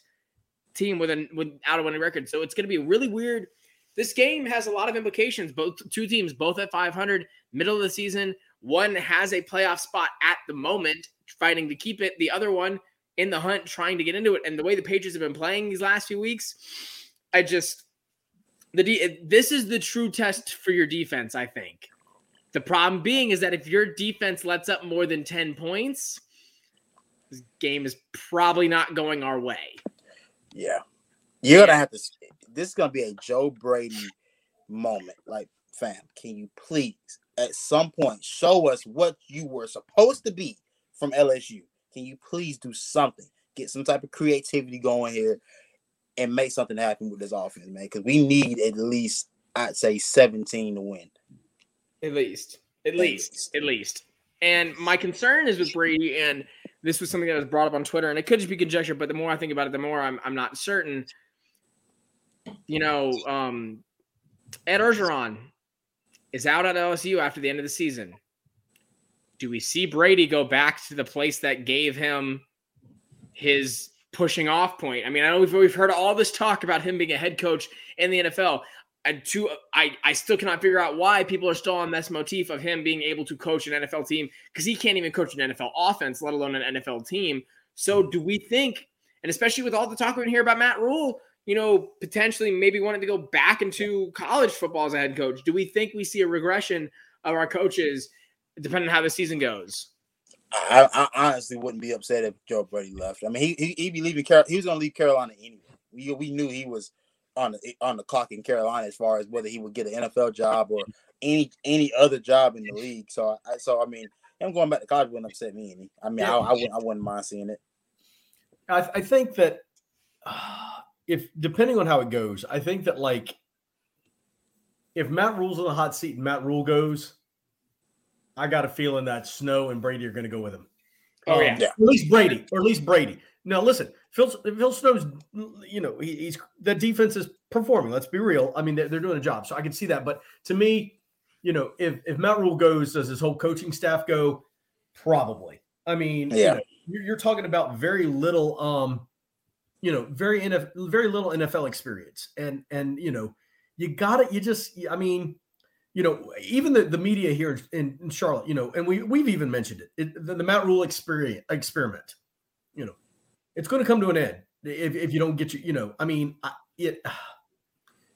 team with an without a winning record. So it's going to be really weird. This game has a lot of implications. Both two teams, both at 500, middle of the season. One has a playoff spot at the moment, fighting to keep it. The other one in the hunt, trying to get into it. And the way the Patriots have been playing these last few weeks, I just the de- this is the true test for your defense. I think. The problem being is that if your defense lets up more than 10 points, this game is probably not going our way. Yeah. You're gonna have to this is gonna be a Joe Brady moment. Like, fam, can you please at some point show us what you were supposed to be from LSU? Can you please do something? Get some type of creativity going here and make something happen with this offense, man. Because we need at least, I'd say, 17 to win. At least. At least. At least. And my concern is with Brady, and this was something that was brought up on Twitter, and it could just be conjecture, but the more I think about it, the more I'm, I'm not certain. You know, um, Ed Orgeron is out at LSU after the end of the season. Do we see Brady go back to the place that gave him his pushing off point? I mean, I know we've, we've heard all this talk about him being a head coach in the NFL. And two, I, I still cannot figure out why people are still on this motif of him being able to coach an NFL team because he can't even coach an NFL offense, let alone an NFL team. So, do we think, and especially with all the talk we hear about Matt Rhule, you know, potentially maybe wanting to go back into college football as a head coach, do we think we see a regression of our coaches depending on how the season goes? I, I honestly wouldn't be upset if Joe Brady left. I mean, he, he he'd be leaving. Carol, he was going to leave Carolina anyway. We, we knew he was on the on the clock in Carolina as far as whether he would get an NFL job or any any other job in the league. So I so I mean, him going back to college wouldn't upset me any. I mean, I, I wouldn't I wouldn't mind seeing it. I, I think that uh, if depending on how it goes, I think that like if Matt Rhule's in the hot seat and Matt Rhule goes, I got a feeling that Snow and Brady are going to go with him. Oh, Um, yeah. Yeah. at least Brady, or at least Brady. Now listen, Phil Phil Snow's, you know, he, he's the defense is performing. Let's be real. I mean, they're, they're doing a job, so I can see that. But to me, you know, if if Matt Rhule goes, does his whole coaching staff go? Probably. I mean, you Yeah. know, you're, you're talking about very little, um, you know, very NF, very little NFL experience, and and you know, you got it. You just, I mean, you know, even the, the media here in, in Charlotte, you know, and we we've even mentioned it, it the, the Matt Rhule experience experiment, you know, it's going to come to an end if, if you don't get you, you know, I mean, it. <sighs>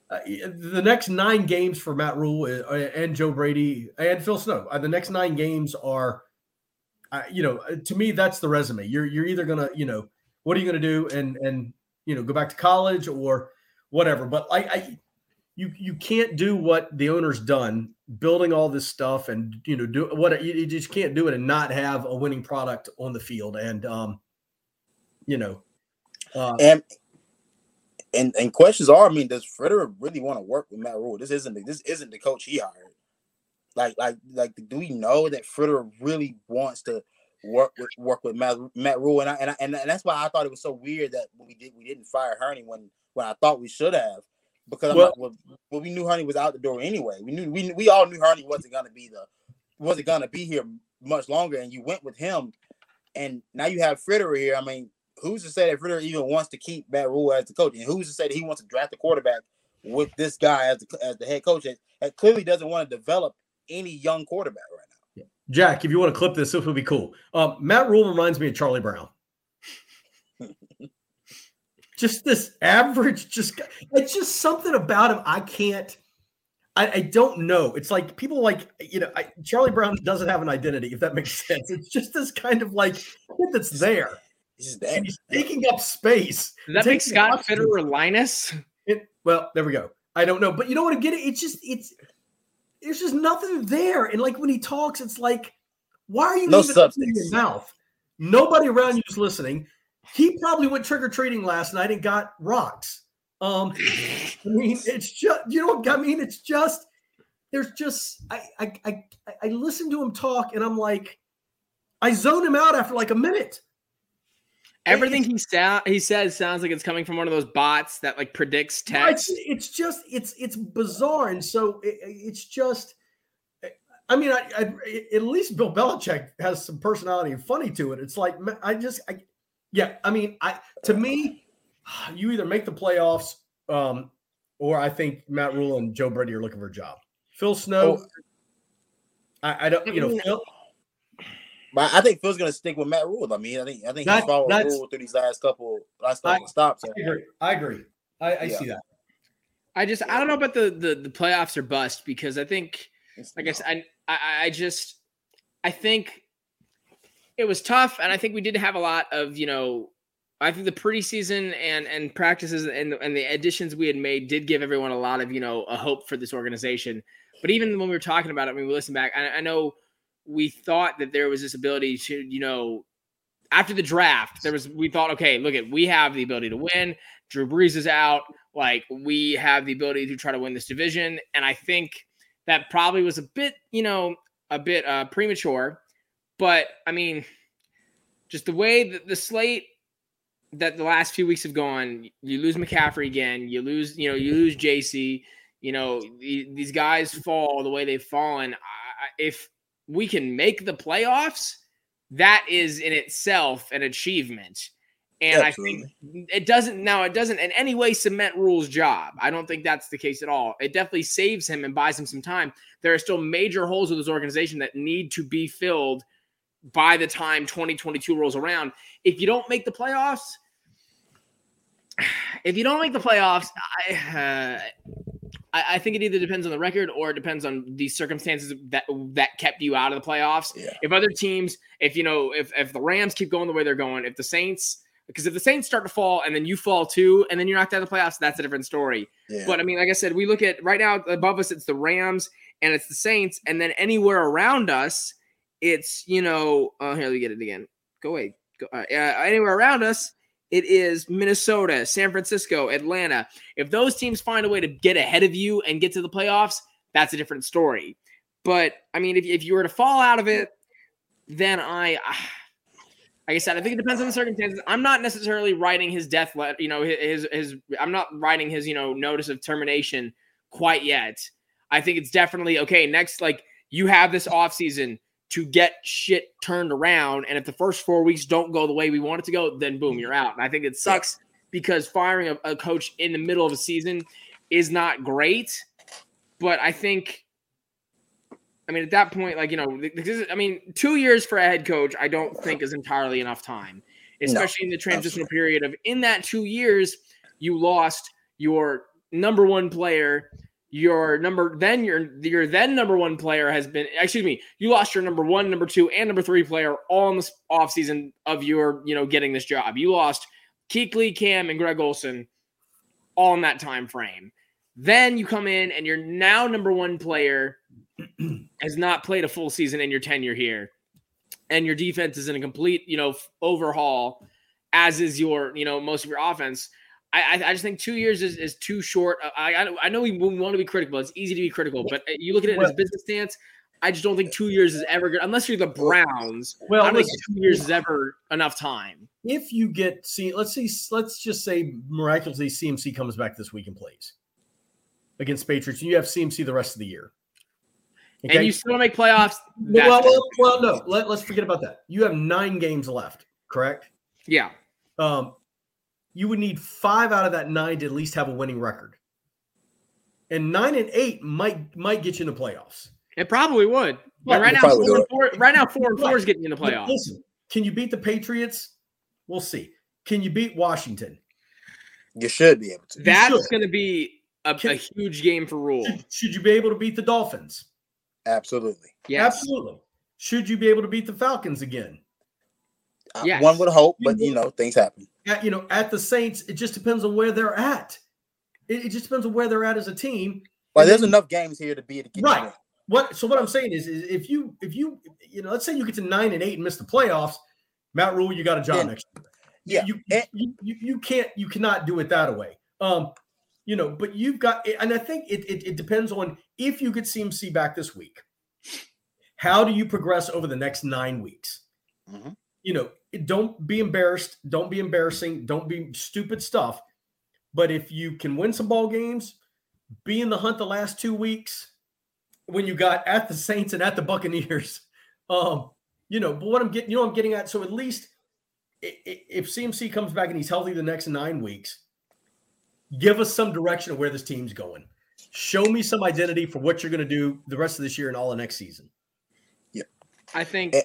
Uh, the next nine games for Matt Rhule uh, and Joe Brady and Phil Snow, uh, the next nine games are, uh, you know, uh, to me that's the resume. You're you're either gonna, you know, what are you gonna do and and you know go back to college or whatever. But I, I you you can't do what the owner's done, building all this stuff and you know do what you, you just can't do it and not have a winning product on the field. And um, you know, uh, and and and questions are, I mean, does Fitterer really want to work with Matt Rhule? This isn't the, this isn't the coach he hired. Like like like, do we know that Fitterer really wants to work with work with Matt, Matt Rhule? And I, and I, and that's why I thought it was so weird that we did we didn't fire Hurney when when I thought we should have because well, like, well, well, we knew Hurney was out the door anyway. We knew we we all knew Hurney wasn't gonna be the wasn't gonna be here much longer, and you went with him, and now you have Fitterer here. I mean, who's to say that Fitterer even wants to keep Matt Rhule as the coach, and who's to say that he wants to draft a quarterback with this guy as the as the head coach that, that clearly doesn't want to develop any young quarterback right now. Jack, if you want to clip this, this would be cool. Um, Matt Rhule reminds me of Charlie Brown. Just this average, just it's just something about him. I can't. I, I don't know. It's like people like you know I, Charlie Brown doesn't have an identity, if that makes <laughs> sense. It's just this kind of like that's there. He's, he's taking up space. Does that make Scott Fitterer Linus? It, well, there we go. I don't know, but you know what? I get it. It's just it's there's just nothing there, and like when he talks, it's like, why are you no even substance. in your mouth? Nobody around you is listening. He probably went trick or treating last night and got rocks. Um, I mean, <laughs> it's just you know what I mean. It's just there's just I I I, I listen to him talk, and I'm like, I zone him out after like a minute. Everything he sound he says sounds like it's coming from one of those bots that like predicts text. It's, it's just it's it's bizarre, and so it, it's just. I mean, I, I, at least Bill Belichick has some personality and funny to it. It's like I just, I, yeah. I mean, I to me, you either make the playoffs, um, or I think Matt Rhule and Joe Brady are looking for a job. Phil Snow, oh. I, I don't, you know, Phil, but I think Phil's gonna stick with Matt Rhule. I mean, I think I think that, he's followed Rhule through these last couple last couple I, stops. I agree. I agree. I, I yeah. see that. I just I don't know about the the, the playoffs or bust because I think like I said I, I just I think it was tough and I think we did have a lot of you know I think the preseason and and practices and and the additions we had made did give everyone a lot of you know a hope for this organization. But even when we were talking about it, when we listened back, I, I know we thought that there was this ability to, you know, after the draft, there was we thought, okay, look at we have the ability to win. Drew Brees is out. Like we have the ability to try to win this division. And I think that probably was a bit, you know, a bit uh, premature. But I mean, just the way that the slate that the last few weeks have gone, you lose McCaffrey again, you lose, you know, you lose JC, you know, these guys fall the way they've fallen. if we can make the playoffs, that is in itself an achievement. And Absolutely. I think it doesn't now, it doesn't in any way cement Rhule's job. I don't think that's the case at all. It definitely saves him and buys him some time. There are still major holes with this organization that need to be filled by the time 2022 rolls around. If you don't make the playoffs, <sighs> if you don't make the playoffs, I, uh, <sighs> I, I, think it either depends on the record or it depends on the circumstances that that kept you out of the playoffs. Yeah. If other teams, if you know, if if the Rams keep going the way they're going, if the Saints, because if the Saints start to fall and then you fall too, and then you're knocked out of the playoffs, that's a different story. Yeah. But I mean, like I said, we look at right now above us, it's the Rams and it's the Saints, and then anywhere around us, it's you know, oh here we get it again. Go away. Go, uh, anywhere around us, it is Minnesota, San Francisco, Atlanta. If those teams find a way to get ahead of you and get to the playoffs, that's a different story. But I mean, if, if you were to fall out of it, then I, like I said, I think it depends on the circumstances. I'm not necessarily writing his death letter, you know, his, his, I'm not writing his, you know, notice of termination quite yet. I think it's definitely okay. Next, like you have this offseason to get shit turned around. And if the first four weeks don't go the way we want it to go, then boom, mm-hmm. you're out. And I think it sucks because firing a, a coach in the middle of a season is not great. But I think I mean, at that point, like you know, this is, I mean, two years for a head coach, I don't think is entirely enough time, especially no, in the transitional period of in that two years, you lost your number one player, your number then your your then number one player has been excuse me, you lost your number one, number two, and number three player all in the offseason of your you know getting this job. You lost Kuechly, Cam, and Greg Olsen all in that time frame. Then you come in and you're now number one player <clears throat> has not played a full season in your tenure here, and your defense is in a complete, you know, overhaul, as is your, you know, most of your offense. I, I just think two years is, is too short. I, I, I know we, want to be critical. It's easy to be critical, but uh, you look at it as business stance. I just don't think two years is ever good unless you're the Browns. Well, I don't think two years is ever enough time. If you get see, let's see, let's just say miraculously CMC comes back this week and plays against Patriots, and you have CMC the rest of the year. Okay? And you still make playoffs. Well, well, well, no. Let, us forget about that. You have nine games left, correct? Yeah. Um, you would need five out of that nine to at least have a winning record. And nine and eight might might get you in the playoffs. It probably would. Well, right now, four and four, right now, four and four is getting in the playoffs. Listen, can you beat the Patriots? We'll see. Can you beat Washington? You should be able to. That's going to be a, can, a, huge game for Rhule. Should, should you be able to beat the Dolphins? Absolutely. Yes. Absolutely. Should you be able to beat the Falcons again? Yes. One would hope, but you know, things happen. At, you know, at the Saints, it just depends on where they're at. It, it just depends on where they're at as a team. Well, there's then, enough games here to be to right. What so what I'm saying is, is if you if you you know let's say you get to nine and eight and miss the playoffs, Matt Rhule, you got a job next year. Yeah, you, you, you, you can't you cannot do it that way. Um, you know, but you've got, and I think it, it, it depends on if you get CMC back this week. How do you progress over the next nine weeks? Mm-hmm. You know, don't be embarrassed. Don't be embarrassing. Don't be stupid stuff. But if you can win some ball games, be in the hunt the last two weeks when you got at the Saints and at the Buccaneers, <laughs> um, you know, but what I'm getting, you know, I'm getting at. So at least if CMC comes back and he's healthy the next nine weeks, give us some direction of where this team's going. Show me some identity for what you're going to do the rest of this year and all the next season. Yeah, I think. It, eh,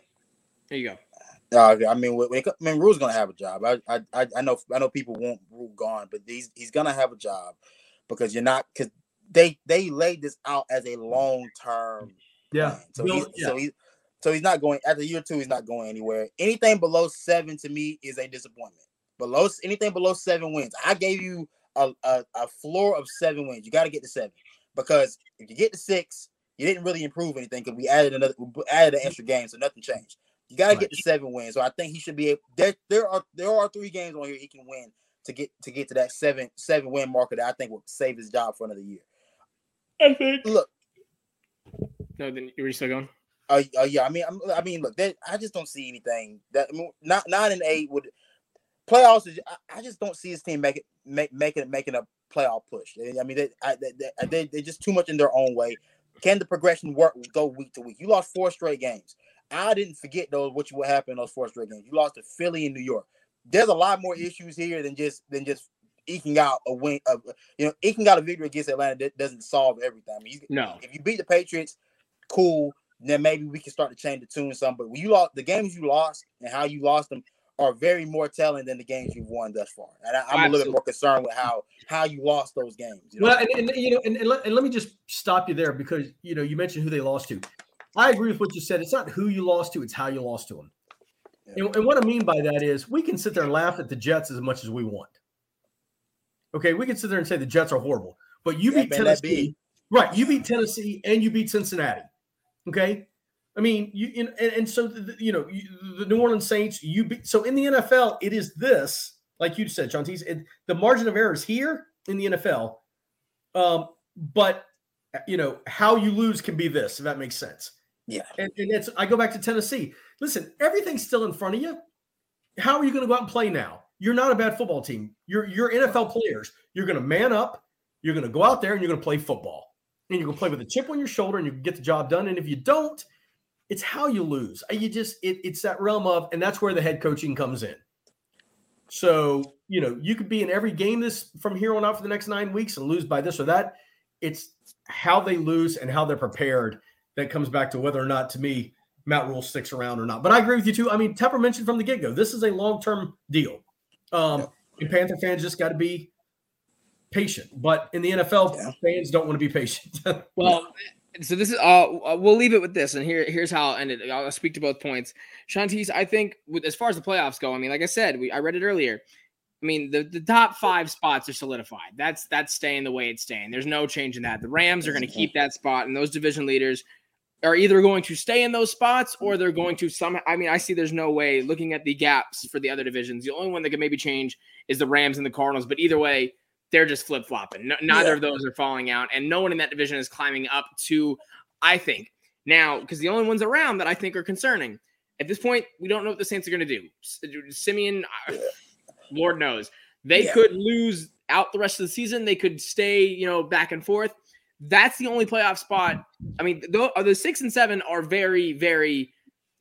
there you go. Uh, I mean, when I mean, Rhule's gonna have a job. I, I, I know, I know people want Rhule gone, but he's he's gonna have a job because you're not because they they laid this out as a long term. Yeah. So he's yeah. so he's so he's not going after year two. He's not going anywhere. Anything below seven to me is a disappointment. Below anything below seven wins, I gave you a, a, a floor of seven wins. You got to get to seven because if you get to six, you didn't really improve anything because we added another we added an extra game, so nothing changed. You got to right. get to seven wins. So I think he should be able. There, there are there are three games on here he can win to get to get to that seven seven win marker that I think will save his job for another year. I think. Look. No, then you were still going. Uh, uh, yeah, I mean, I'm, i mean, look, I just don't see anything that I mean, not nine and eight would playoffs. I, I just don't see his team making make, making making a playoff push. I mean, they, I, they, they they're just too much in their own way. Can the progression work go week to week? You lost four straight games. I didn't forget those what you what happened in those four straight games. You lost to Philly and New York. There's a lot more issues here than just than just eking out a win of you know eking out a victory against Atlanta that doesn't solve everything. I mean, you, no, if you beat the Patriots, cool. Then maybe we can start to change the tune some. But when you lost the games you lost and how you lost them are very more telling than the games you've won thus far. And I, am a little bit more concerned with how how you lost those games. You know? Well, and, and, you know, and, and, let, and let me just stop you there because you know you mentioned who they lost to. I agree with what you said. It's not who you lost to; it's how you lost to them. Yeah. And, and what I mean by that is we can sit there and laugh at the Jets as much as we want. Okay, we can sit there and say the Jets are horrible, but you yeah, beat Tennessee, right? You beat Tennessee and you beat Cincinnati. Okay, I mean, you and, and so the, you know you, the New Orleans Saints. You be, so in the NFL, it is this, like you said, John Tees. The margin of error is here in the NFL, um, but you know how you lose can be this. If that makes sense. Yeah. And, and it's I go back to Tennessee. Listen, everything's still in front of you. How are you going to go out and play now? You're not a bad football team. You're you're NFL players. You're going to man up. You're going to go out there and you're going to play football. And you're going to play with a chip on your shoulder and you can get the job done. And if you don't, it's how you lose. You just it, it's that realm of, and that's where the head coaching comes in. So you know you could be in every game this from here on out for the next nine weeks and lose by this or that. It's how they lose and how they're prepared that comes back to whether or not, to me, Matt Rhule sticks around or not. But I agree with you too. I mean, Tepper mentioned from the get go, this is a long term deal. Um, and Panther fans just got to be patient. But in the NFL, yeah. fans don't want to be patient. <laughs> well, so this is uh we'll leave it with this, and here here's how I'll end it. I'll speak to both points. Shantice, I think with as far as the playoffs go, I mean, like I said, we I read it earlier. I mean, the, the top five spots are solidified. That's that's staying the way it's staying. There's no change in that. The Rams are going to keep that spot, and those division leaders are either going to stay in those spots or they're going to some. I mean, I see there's no way looking at the gaps for the other divisions. The only one that could maybe change is the Rams and the Cardinals, but either way, they're just flip flopping. No, neither yeah. of those are falling out, and no one in that division is climbing up to. I think now because the only ones around that I think are concerning at this point, we don't know what the Saints are going to do. Uh, Siemian, uh, Lord knows, they yeah. could lose out the rest of the season. They could stay, you know, back and forth. That's the only playoff spot. I mean, the, the six and seven are very, very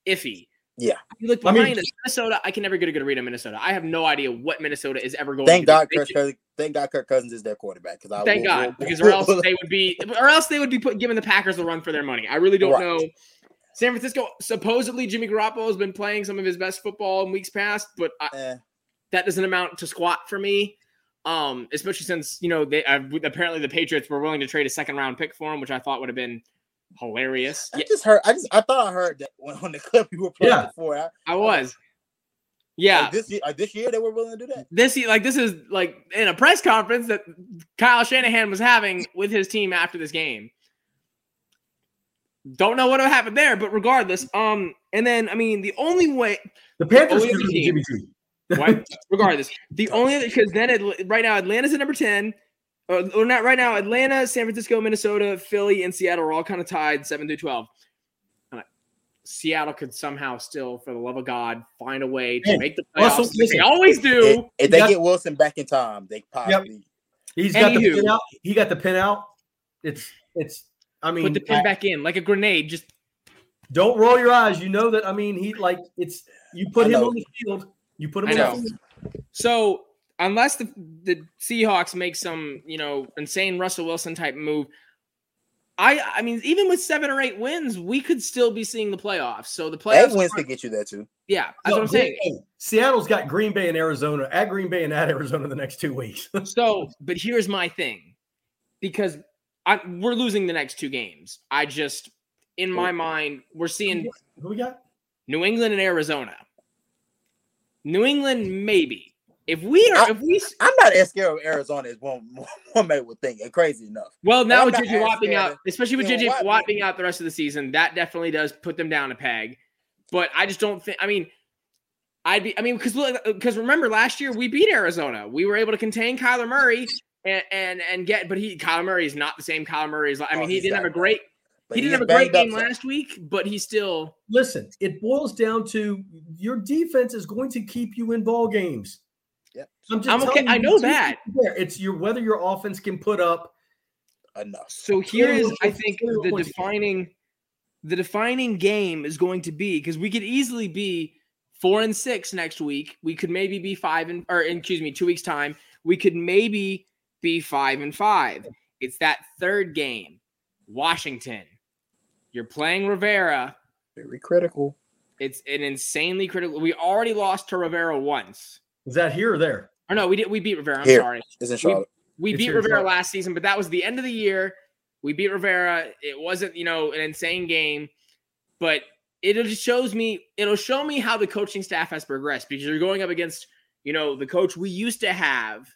iffy. Yeah. You look behind I mean, us, Minnesota. I can never get a good read on Minnesota. I have no idea what Minnesota is ever going. Thank God, Kirk Cousins, thank God, Kirk Cousins is their quarterback. Because thank will, God, will, because or else <laughs> they would be, or else they would be put, giving the Packers a run for their money. I really don't right. know. San Francisco, supposedly Jimmy Garoppolo has been playing some of his best football in weeks past, but I, eh. that doesn't amount to squat for me. Um, especially since you know they uh, apparently the Patriots were willing to trade a second round pick for him, which I thought would have been hilarious. I yeah. just heard. I just I thought I heard that when on the clip you were playing yeah. before. I, I was. Yeah, like this year, like this year they were willing to do that. This year, like this is like in a press conference that Kyle Shanahan was having with his team after this game. Don't know what happened there, but regardless, um, and then I mean the only way the Panthers the team, what? regardless, the only because then it, right now Atlanta's at number ten or, or not right now. Atlanta, San Francisco, Minnesota, Philly, and Seattle are all kind of tied seven through twelve. Uh, Seattle could somehow still, for the love of God, find a way to hey, make the playoffs. Also, listen, they always do. If, if they got, get Wilson back in time, they probably. Yep. He's got the pin out. He got the pin out. It's it's. I mean, put the pin I, back in like a grenade. Just don't roll your eyes. You know that. I mean, he like it's. You put him on the field. You put him. I know. So unless the the Seahawks make some, you know, insane Russell Wilson type move, I I mean, even with seven or eight wins, we could still be seeing the playoffs. So the playoffs eight wins could get you there too. Yeah, that's what I'm saying. Seattle's got Green Bay and Arizona at Green Bay and at Arizona the next two weeks. <laughs> so, but here's my thing, because I, we're losing the next two games. I just, in my mind, we're seeing who we got New England and Arizona. New England, maybe. If we are, I, if we, I'm not as scared of Arizona as one <laughs> one man would think. And crazy enough. Well, now with JJ Watt being out, especially with JJ Watt being out the rest of the season, that definitely does put them down a peg. But I just don't think. I mean, I'd be. I mean, because because remember last year we beat Arizona. We were able to contain Kyler Murray and and and get. But he Kyler Murray is not the same Kyler Murray as. I mean, oh, he didn't have a great. But he didn't have a great game last week, but he still. Listen, it boils down to your defense is going to keep you in ball games. Yeah, I'm, I'm okay. I know that. It's your whether your offense can put up enough. So here is, I think, the defining the defining game is going to be because we could easily be four and six next week. We could maybe be five and or excuse me, two weeks time. We could maybe be five and five. It's that third game, Washington. You're playing Rivera. Very critical. It's an insanely critical. We already lost to Rivera once. Is that here or there? Or no, we did. We beat Rivera. I'm here. sorry. Is in Charlotte. We, we beat Rivera last season, but that was the end of the year. We beat Rivera. It wasn't, you know, an insane game, but it just shows me. It'll show me how the coaching staff has progressed because you're going up against, you know, the coach we used to have,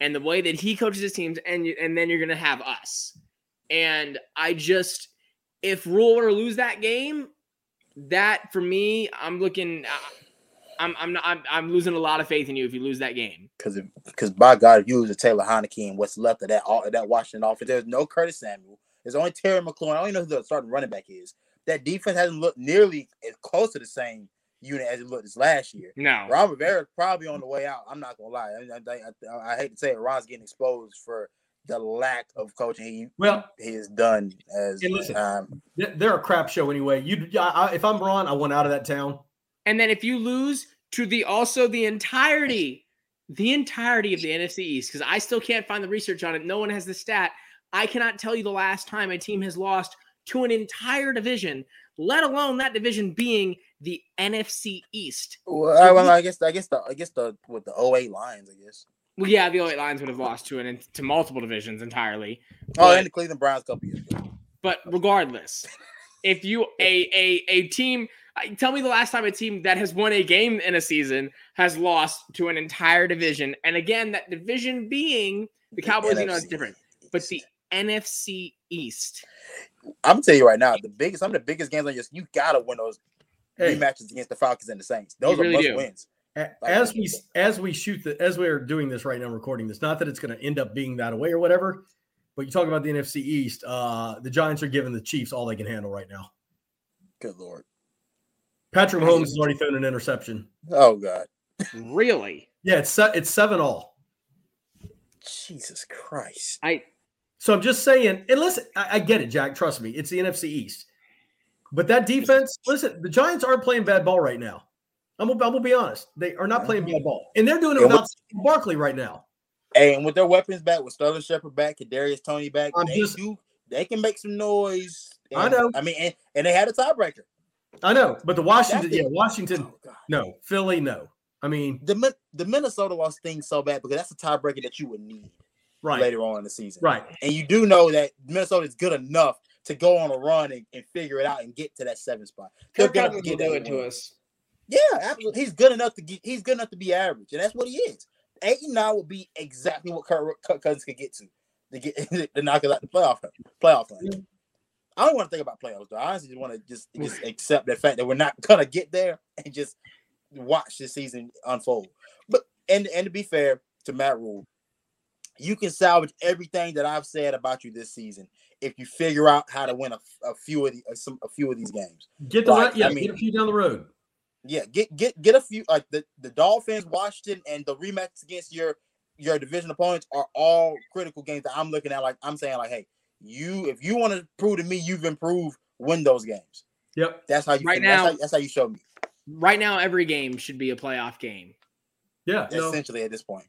and the way that he coaches his teams, and and then you're gonna have us. And I just, if Rhule were to lose that game, that for me, I'm looking. Uh, I'm I'm not I'm, I'm losing a lot of faith in you if you lose that game. Because because by God, if you lose to Taylor Heinicke and what's left of that all that Washington offense, there's no Curtis Samuel. There's only Terry McLaurin. I don't even know who the starting running back is. That defense hasn't looked nearly as close to the same unit as it looked this last year. No, Ron Rivera's probably on the way out. I'm not gonna lie. I, I, I, I hate to say it, Ron's getting exposed for the lack of coaching he well he has done as listen, um, they're a crap show anyway. You, I, if I'm Ron, I want out of that town. And then if you lose to the also the entirety, the entirety of the NFC East, because I still can't find the research on it. No one has the stat. I cannot tell you the last time a team has lost to an entire division, let alone that division being the NFC East. Well, I, well, I guess I guess the I guess the with the 08 Lions, I guess. Well, yeah, the 08 Lions would have lost to an to multiple divisions entirely. Oh, But- and the Cleveland Browns a couple years ago. But regardless, if you a a a team, tell me the last time a team that has won a game in a season has lost to an entire division, and again, that division being the Cowboys, you know, it's different, but the NFC East. I'm gonna you right now, the biggest some of the biggest games on your you gotta win those Hey, rematches against the Falcons and the Saints. Those really are must do. wins. A- as we as we shoot the as we're doing this right now, recording this, not that it's going to end up being that way or whatever, but you talk about the NFC East. Uh, the Giants are giving the Chiefs all they can handle right now. Good lord. Patrick Mahomes has already thrown an interception. Oh god. Really, Yeah, it's se- it's seven all. Jesus Christ. I So I'm just saying, and listen, I, I get it, Jack. Trust me, it's the NFC East. But that defense, listen, the Giants aren't playing bad ball right now. I'm gonna, I'm gonna be honest. They are not playing mm-hmm. bad ball. And they're doing it And without Barkley right now. Hey, and with their weapons back, with Sterling Shepard back, Kadarius Toney back, I'm they just- do they can make some noise. I know. I mean, and, and they had a tiebreaker. I know, but the Washington, That's yeah. Washington, Oh, no. Philly, no. I mean, The the Minnesota lost things so bad because that's a tiebreaker that you would need right, later on in the season. right. And you do know that Minnesota is good enough to go on a run and, and figure it out and get to that seven spot. They're Kirk good Cousins enough to will get do that it to win. us. Yeah, absolutely. He's good enough to get. He's good enough to be average, and that's what he is. Eight and nine would be exactly what Kirk, Kirk Cousins could get to to get <laughs> to knock us out the playoff playoff. I don't want to think about playoffs though. I honestly just want to just just accept the fact that we're not gonna get there and just watch the season unfold. But and and to be fair to Matt Rhule, you can salvage everything that I've said about you this season if you figure out how to win a, a few of the, uh, some a few of these games. Get the right, yeah, I mean- get a few down the road. Yeah, get get get a few like the the Dolphins, Washington, and the rematches against your your division opponents are all critical games that I'm looking at. Like I'm saying, like, hey, you if you want to prove to me you've improved, win those games. Yep. That's how you Right that's now- how, that's how you show me. Right now, every game should be a playoff game. Yeah. no. Essentially, at this point,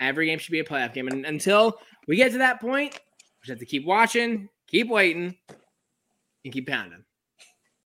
Every game should be a playoff game, and until we get to that point, we just have to keep watching, keep waiting, and keep pounding.